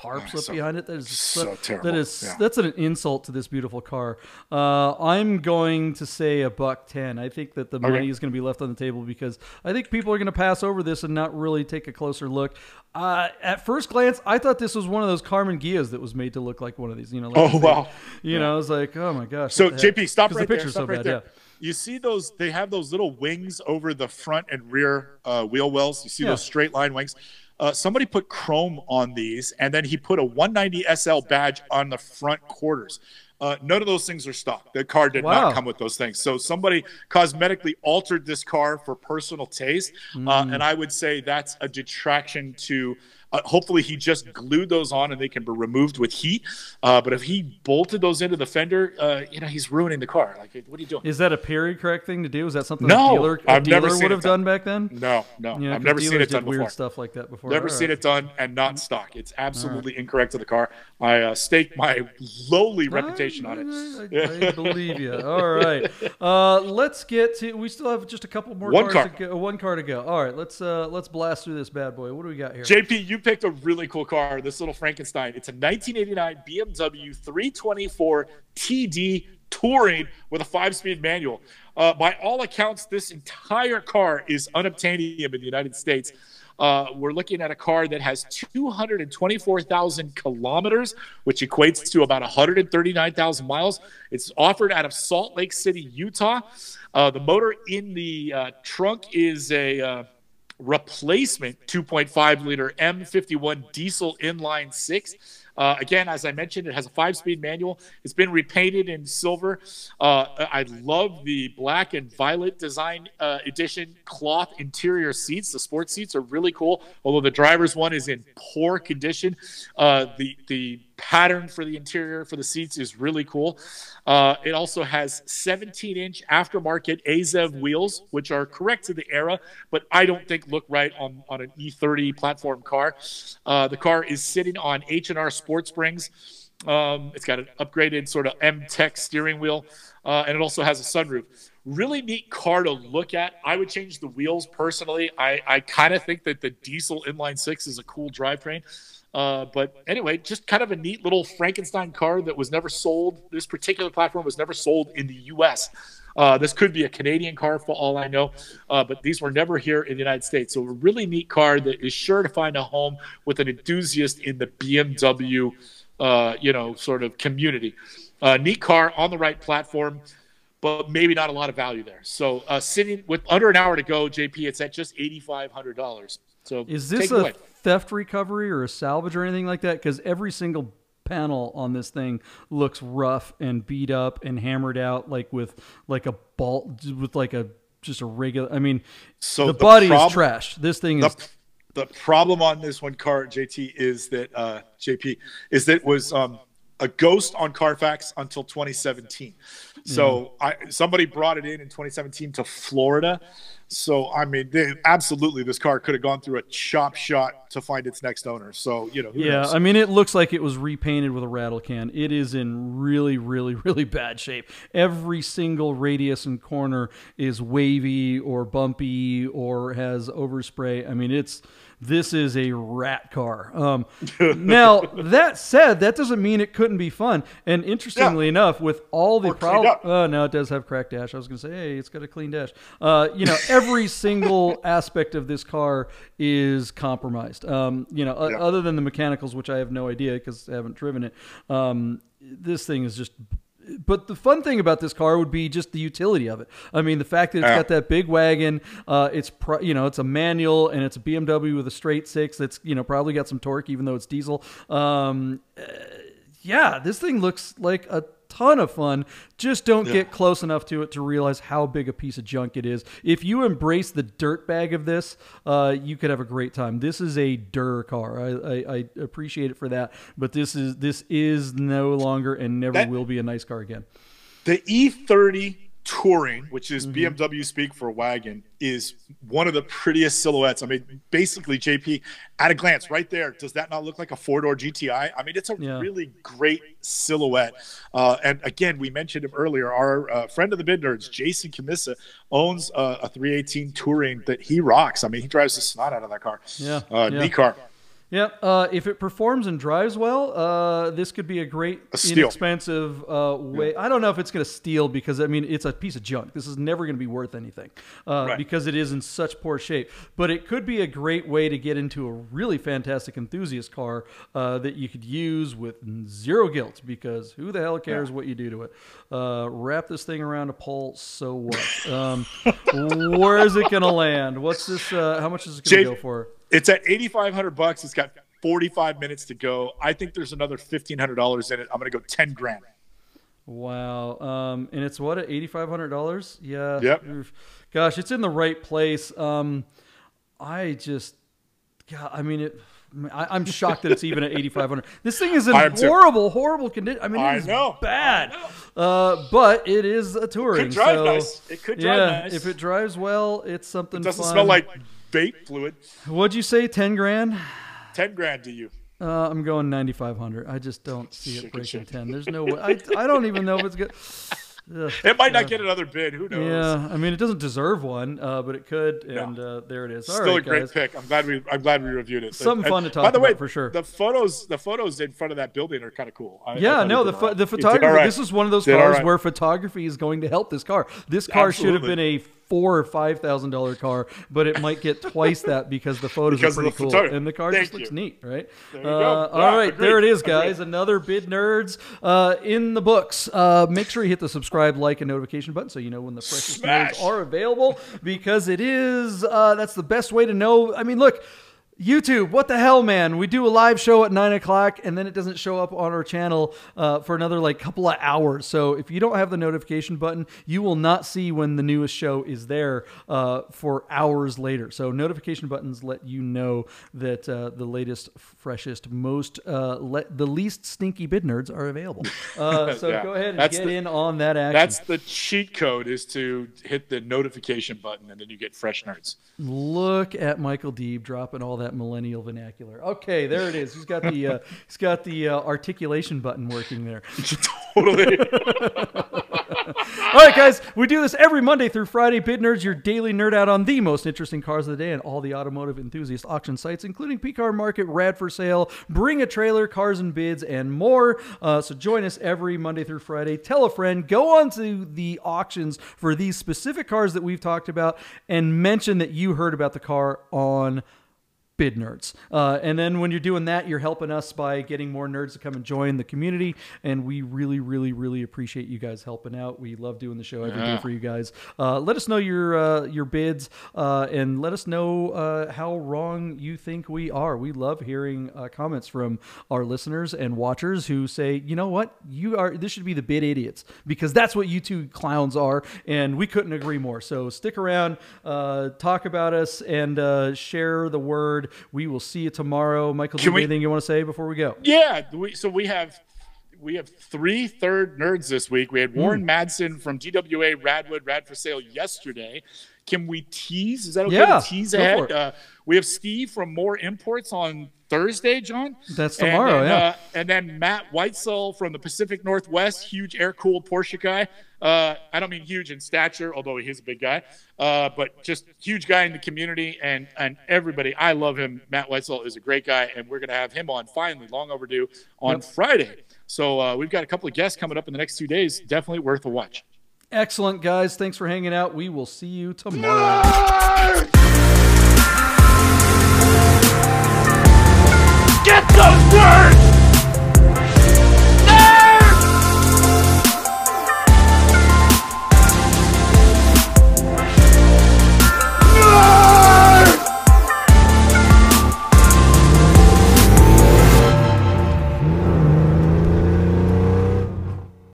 Speaker 1: tarps up
Speaker 2: so-
Speaker 1: behind it. That is
Speaker 2: so
Speaker 1: that-
Speaker 2: terrible.
Speaker 1: That is
Speaker 2: Yeah.
Speaker 1: that's an insult to this beautiful car. Uh, I'm going to say a buck ten. I think that the money is going to be left on the table because I think people are going to pass over this and not really take a closer look. Uh, at first glance, I thought this was one of those Karmann Ghias that was made to look like one of these. You know, like
Speaker 2: Oh, wow.
Speaker 1: You know, I was like, oh my gosh.
Speaker 2: So? JP, stop right
Speaker 1: the
Speaker 2: there. Stop
Speaker 1: so
Speaker 2: right
Speaker 1: bad,
Speaker 2: there.
Speaker 1: yeah.
Speaker 2: You see those? They have those little wings over the front and rear uh, wheel wells. You see
Speaker 1: Yeah.
Speaker 2: those straight line wings. Uh, somebody put chrome on these, and then he put a 190 SL badge on the front quarters. Uh, none of those things are stock. The car did
Speaker 1: Wow.
Speaker 2: not come with those things. So somebody cosmetically altered this car for personal taste, uh, and I would say that's a detraction to. Uh, hopefully, he just glued those on and they can be removed with heat. Uh, but if he bolted those into the fender, uh, you know, he's ruining the car. Like, what are you doing?
Speaker 1: Is that a period correct thing to do? Is that something
Speaker 2: No,
Speaker 1: a dealer, a
Speaker 2: I've
Speaker 1: dealer
Speaker 2: seen
Speaker 1: would have
Speaker 2: done.
Speaker 1: back then?
Speaker 2: No, no, I've never seen it done
Speaker 1: did weird
Speaker 2: before.
Speaker 1: stuff like that before.
Speaker 2: Never
Speaker 1: All
Speaker 2: seen
Speaker 1: right.
Speaker 2: it done and not stock. It's absolutely incorrect to the car. I uh, stake my lowly reputation on it.
Speaker 1: I, I, I believe you. All right, uh, let's get to. We still have just a couple more
Speaker 2: One
Speaker 1: cars
Speaker 2: car.
Speaker 1: to go. One car to go. All right, let's uh, let's blast through this bad boy. What do we got here?
Speaker 2: JP, you picked a really cool car, this little Frankenstein. It's a 1989 BMW 324 TD Touring with a five speed manual. Uh, by all accounts, this entire car is unobtainium in the United States. Uh, we're looking at a car that has 224,000 kilometers, which equates to about 139,000 miles. It's offered out of Salt Lake City, Utah. Uh, the motor in the uh, trunk is a uh, replacement 2.5 liter M51 diesel inline six. Uh, again, as I mentioned, it has a five speed manual. It's been repainted in silver. Uh, I love the black and violet design uh, edition cloth interior seats. The sports seats are really cool, although the driver's one is in poor condition. Uh, the, the pattern for the interior for the seats is really cool. Uh, it also has 17 inch aftermarket AZEV wheels, which are correct to the era, but I don't think look right on, on an E30 platform car. Uh, the car is sitting on H&R Sport Springs. Um, it's got an upgraded sort of M Tech steering wheel, uh, and it also has a sunroof. Really neat car to look at. I would change the wheels personally. I, I kind of think that the diesel inline six is a cool drivetrain. Uh, but anyway, just kind of a neat little Frankenstein car that was never sold. This particular platform was never sold in the U.S. Uh, this could be a Canadian car for all I know, uh, but these were never here in the United States. So a really neat car that is sure to find a home with an enthusiast in the BMW, uh, you know, sort of community. Uh, neat car on the right platform, but maybe not a lot of value there. So uh, sitting with under an hour to go, JP, it's at just eighty five hundred dollars. So
Speaker 1: Is this
Speaker 2: take
Speaker 1: a
Speaker 2: away.
Speaker 1: theft recovery or a salvage or anything like that? Because every single panel on this thing looks rough and beat up and hammered out, like with like a bolt with like a just a regular. I mean,
Speaker 2: So
Speaker 1: the,
Speaker 2: the
Speaker 1: body
Speaker 2: prob-
Speaker 1: is trash. This thing is.
Speaker 2: the, the problem on this one car JT is that uh, JP is that it was um, a ghost on Carfax until 2017. So hmm. I somebody brought it in in 2017 to Florida. So I mean, they, absolutely, this car could have gone through a chop shot to find its next owner. So you know, who
Speaker 1: Yeah,
Speaker 2: knows?
Speaker 1: I mean, it looks like it was repainted with a rattle can. It is in really, really, really bad shape. Every single radius and corner is wavy or bumpy or has overspray. I mean, it's this is a rat car. Um, now that said, that doesn't mean it couldn't be fun. And interestingly enough, with all the problems, oh no, it does have cracked dash. I was going to say, hey, it's got a clean dash. Uh, you know, every single aspect of this car is compromised. Um, you know,
Speaker 2: Yeah.
Speaker 1: other than the mechanicals, which I have no idea because I haven't driven it. Um, this thing is just. But the fun thing about this car would be just the utility of it. I mean, the fact that it's got that big wagon, uh, it's pro- you know it's a manual and it's a BMW with a straight six that's you know probably got some torque even though it's diesel. Um, uh, yeah, this thing looks like a ton of fun. Just don't get close enough to it to realize how big a piece of junk it is. If you embrace the dirt bag of this, uh, you could have a great time. This is a dir car. I, I, I appreciate it for that, but this is this is no longer and never
Speaker 2: That-
Speaker 1: will be a nice car again.
Speaker 2: The E30 Touring, which is
Speaker 1: Mm-hmm.
Speaker 2: BMW speak for wagon, is one of the prettiest silhouettes. I mean, basically, JP, at a glance, right there, does that not look like a four door GTI? I mean, it's a
Speaker 1: Yeah.
Speaker 2: really great silhouette. Uh, and again, we mentioned him earlier. Our uh, friend of the Bid Nerds, Jason Cammisa, owns uh, a 318 Touring that he rocks. I mean, he drives the snot out of that car.
Speaker 1: Yeah,
Speaker 2: Uh,
Speaker 1: yeah.
Speaker 2: Neat car.
Speaker 1: Yeah, uh, if it performs and drives well, uh, this could be a great,
Speaker 2: A
Speaker 1: inexpensive uh, way. I don't know if it's going to steal because I mean it's a piece of junk. This is never going to be worth anything uh,
Speaker 2: Right.
Speaker 1: because it is in such poor shape. But it could be a great way to get into a really fantastic enthusiast car uh, that you could use with zero guilt because who the hell cares what you do to it? Uh, wrap this thing around a pole, so what? Um, where is it going to land? What's this? Uh, how much is it going to go for?
Speaker 2: It's at 8,500 bucks. It's got 45 minutes to go. I think there's another $1,500 in it. I'm going to go 10 grand.
Speaker 1: Wow. Um, and it's what at eighty five hundred dollars? Yeah.
Speaker 2: Yep.
Speaker 1: Gosh, it's in the right place. Um, I just, God, I mean it. I, I'm shocked that it's even at 8,500. This thing is in horrible, horrible condition. I mean, it is bad. Uh, but it is a touring.
Speaker 2: It could drive
Speaker 1: so,
Speaker 2: nice. It could drive
Speaker 1: yeah,
Speaker 2: nice.
Speaker 1: if it drives well, it's something.
Speaker 2: It doesn't
Speaker 1: fun.
Speaker 2: smell like vape fluid.
Speaker 1: What'd you say? Ten grand?
Speaker 2: Ten grand to you.
Speaker 1: Uh, I'm going 9,500. I just don't see it breaking
Speaker 2: shit.
Speaker 1: 10. There's no way. I, I don't even know if it's good. Ugh.
Speaker 2: It might not get another bid. Who knows?
Speaker 1: Yeah, I mean, it doesn't deserve one, uh, but it could, and uh, there it is. All
Speaker 2: Still
Speaker 1: right,
Speaker 2: a great
Speaker 1: guys.
Speaker 2: pick. I'm glad we. I'm glad we reviewed it.
Speaker 1: Something
Speaker 2: And-
Speaker 1: fun to talk
Speaker 2: By the way,
Speaker 1: for sure.
Speaker 2: The photos, the photos in front of that building are kind of cool. I- I
Speaker 1: Yeah,
Speaker 2: thought
Speaker 1: no, the pho- the
Speaker 2: right. He did
Speaker 1: photography.
Speaker 2: right.
Speaker 1: This is one of those
Speaker 2: Did
Speaker 1: cars
Speaker 2: right.
Speaker 1: where photography is going to help this car. This car should have been a four or five thousand dollar car, but it might get twice that because the photos
Speaker 2: Because
Speaker 1: are pretty cool
Speaker 2: photography.
Speaker 1: and the car
Speaker 2: Thank
Speaker 1: just looks neat, right?
Speaker 2: There you
Speaker 1: Uh.
Speaker 2: Yeah,
Speaker 1: right,
Speaker 2: agreed.
Speaker 1: there it is,
Speaker 2: Agreed.
Speaker 1: guys. Another bid nerds uh, in the books. Uh, make sure you hit the subscribe, like, and notification button so you know when the freshest nerds are available because it is. Uh, that's the best way to know. I mean, look. YouTube, what the hell, man? We do a live show at nine o'clock, and then it doesn't show up on our channel uh, for another like couple of hours. So if you don't have the notification button, you will not see when the newest show is there uh, for hours later. So notification buttons let you know that uh, the latest, freshest, most uh, le- the least stinky bid nerds are available. Uh, so
Speaker 2: Yeah.
Speaker 1: go ahead and
Speaker 2: That's
Speaker 1: get
Speaker 2: the-
Speaker 1: in on that action.
Speaker 2: That's the cheat code is to hit the notification button and then you get fresh nerds.
Speaker 1: Look at Michael Deeb dropping all that millennial vernacular. Okay, there it is. He's got the uh, he's got the uh, articulation button working there.
Speaker 2: totally.
Speaker 1: All right, guys, we do this every Monday through Friday. Bid Nerds, your daily nerd out on the most interesting cars of the day and all the automotive enthusiast auction sites, including P Car Market, Rad for Sale, Bring a Trailer, Cars and Bids, and more. Uh, so join us every Monday through Friday. Tell a friend, go on to the auctions for these specific cars that we've talked about, and mention that you heard about the car on bid nerds. Uh, and then when you're doing that, you're helping us by getting more nerds to come and join the community. And we really, really, really appreciate you guys helping out. We love doing the show every day
Speaker 2: Yeah.
Speaker 1: for you guys. Uh, let us know your uh, your bids uh, and let us know uh, how wrong you think we are. We love hearing uh, comments from our listeners and watchers who say, you know what, you are this should be the bid idiots because that's what you two clowns are, and we couldn't agree more. So stick around, uh, talk about us, and uh, share the word. We will see you tomorrow. Michael, do you
Speaker 2: Can
Speaker 1: have
Speaker 2: we-
Speaker 1: anything you want to say before we go?
Speaker 2: Yeah, we, so we have we have three third nerds this week. We had Warren Madsen from GWA Radwood Rad for Sale yesterday. Can we tease? Is that okay
Speaker 1: Yeah,
Speaker 2: to tease ahead? Uh, we have Steve from More Imports on Thursday, John.
Speaker 1: That's
Speaker 2: And
Speaker 1: tomorrow,
Speaker 2: then,
Speaker 1: yeah.
Speaker 2: Uh, and then Matt Whitesell from the Pacific Northwest, huge air cooled Porsche guy. Uh, I don't mean huge in stature, although he is a big guy, uh, but just huge guy in the community and and everybody. I love him. Matt Whitesell is a great guy, and we're gonna have him on finally, long overdue, on
Speaker 1: Yep.
Speaker 2: Friday. So uh, we've got a couple of guests coming up in the next two days. Definitely worth a watch.
Speaker 1: Excellent, guys. Thanks for hanging out. We will see you tomorrow. Get the word!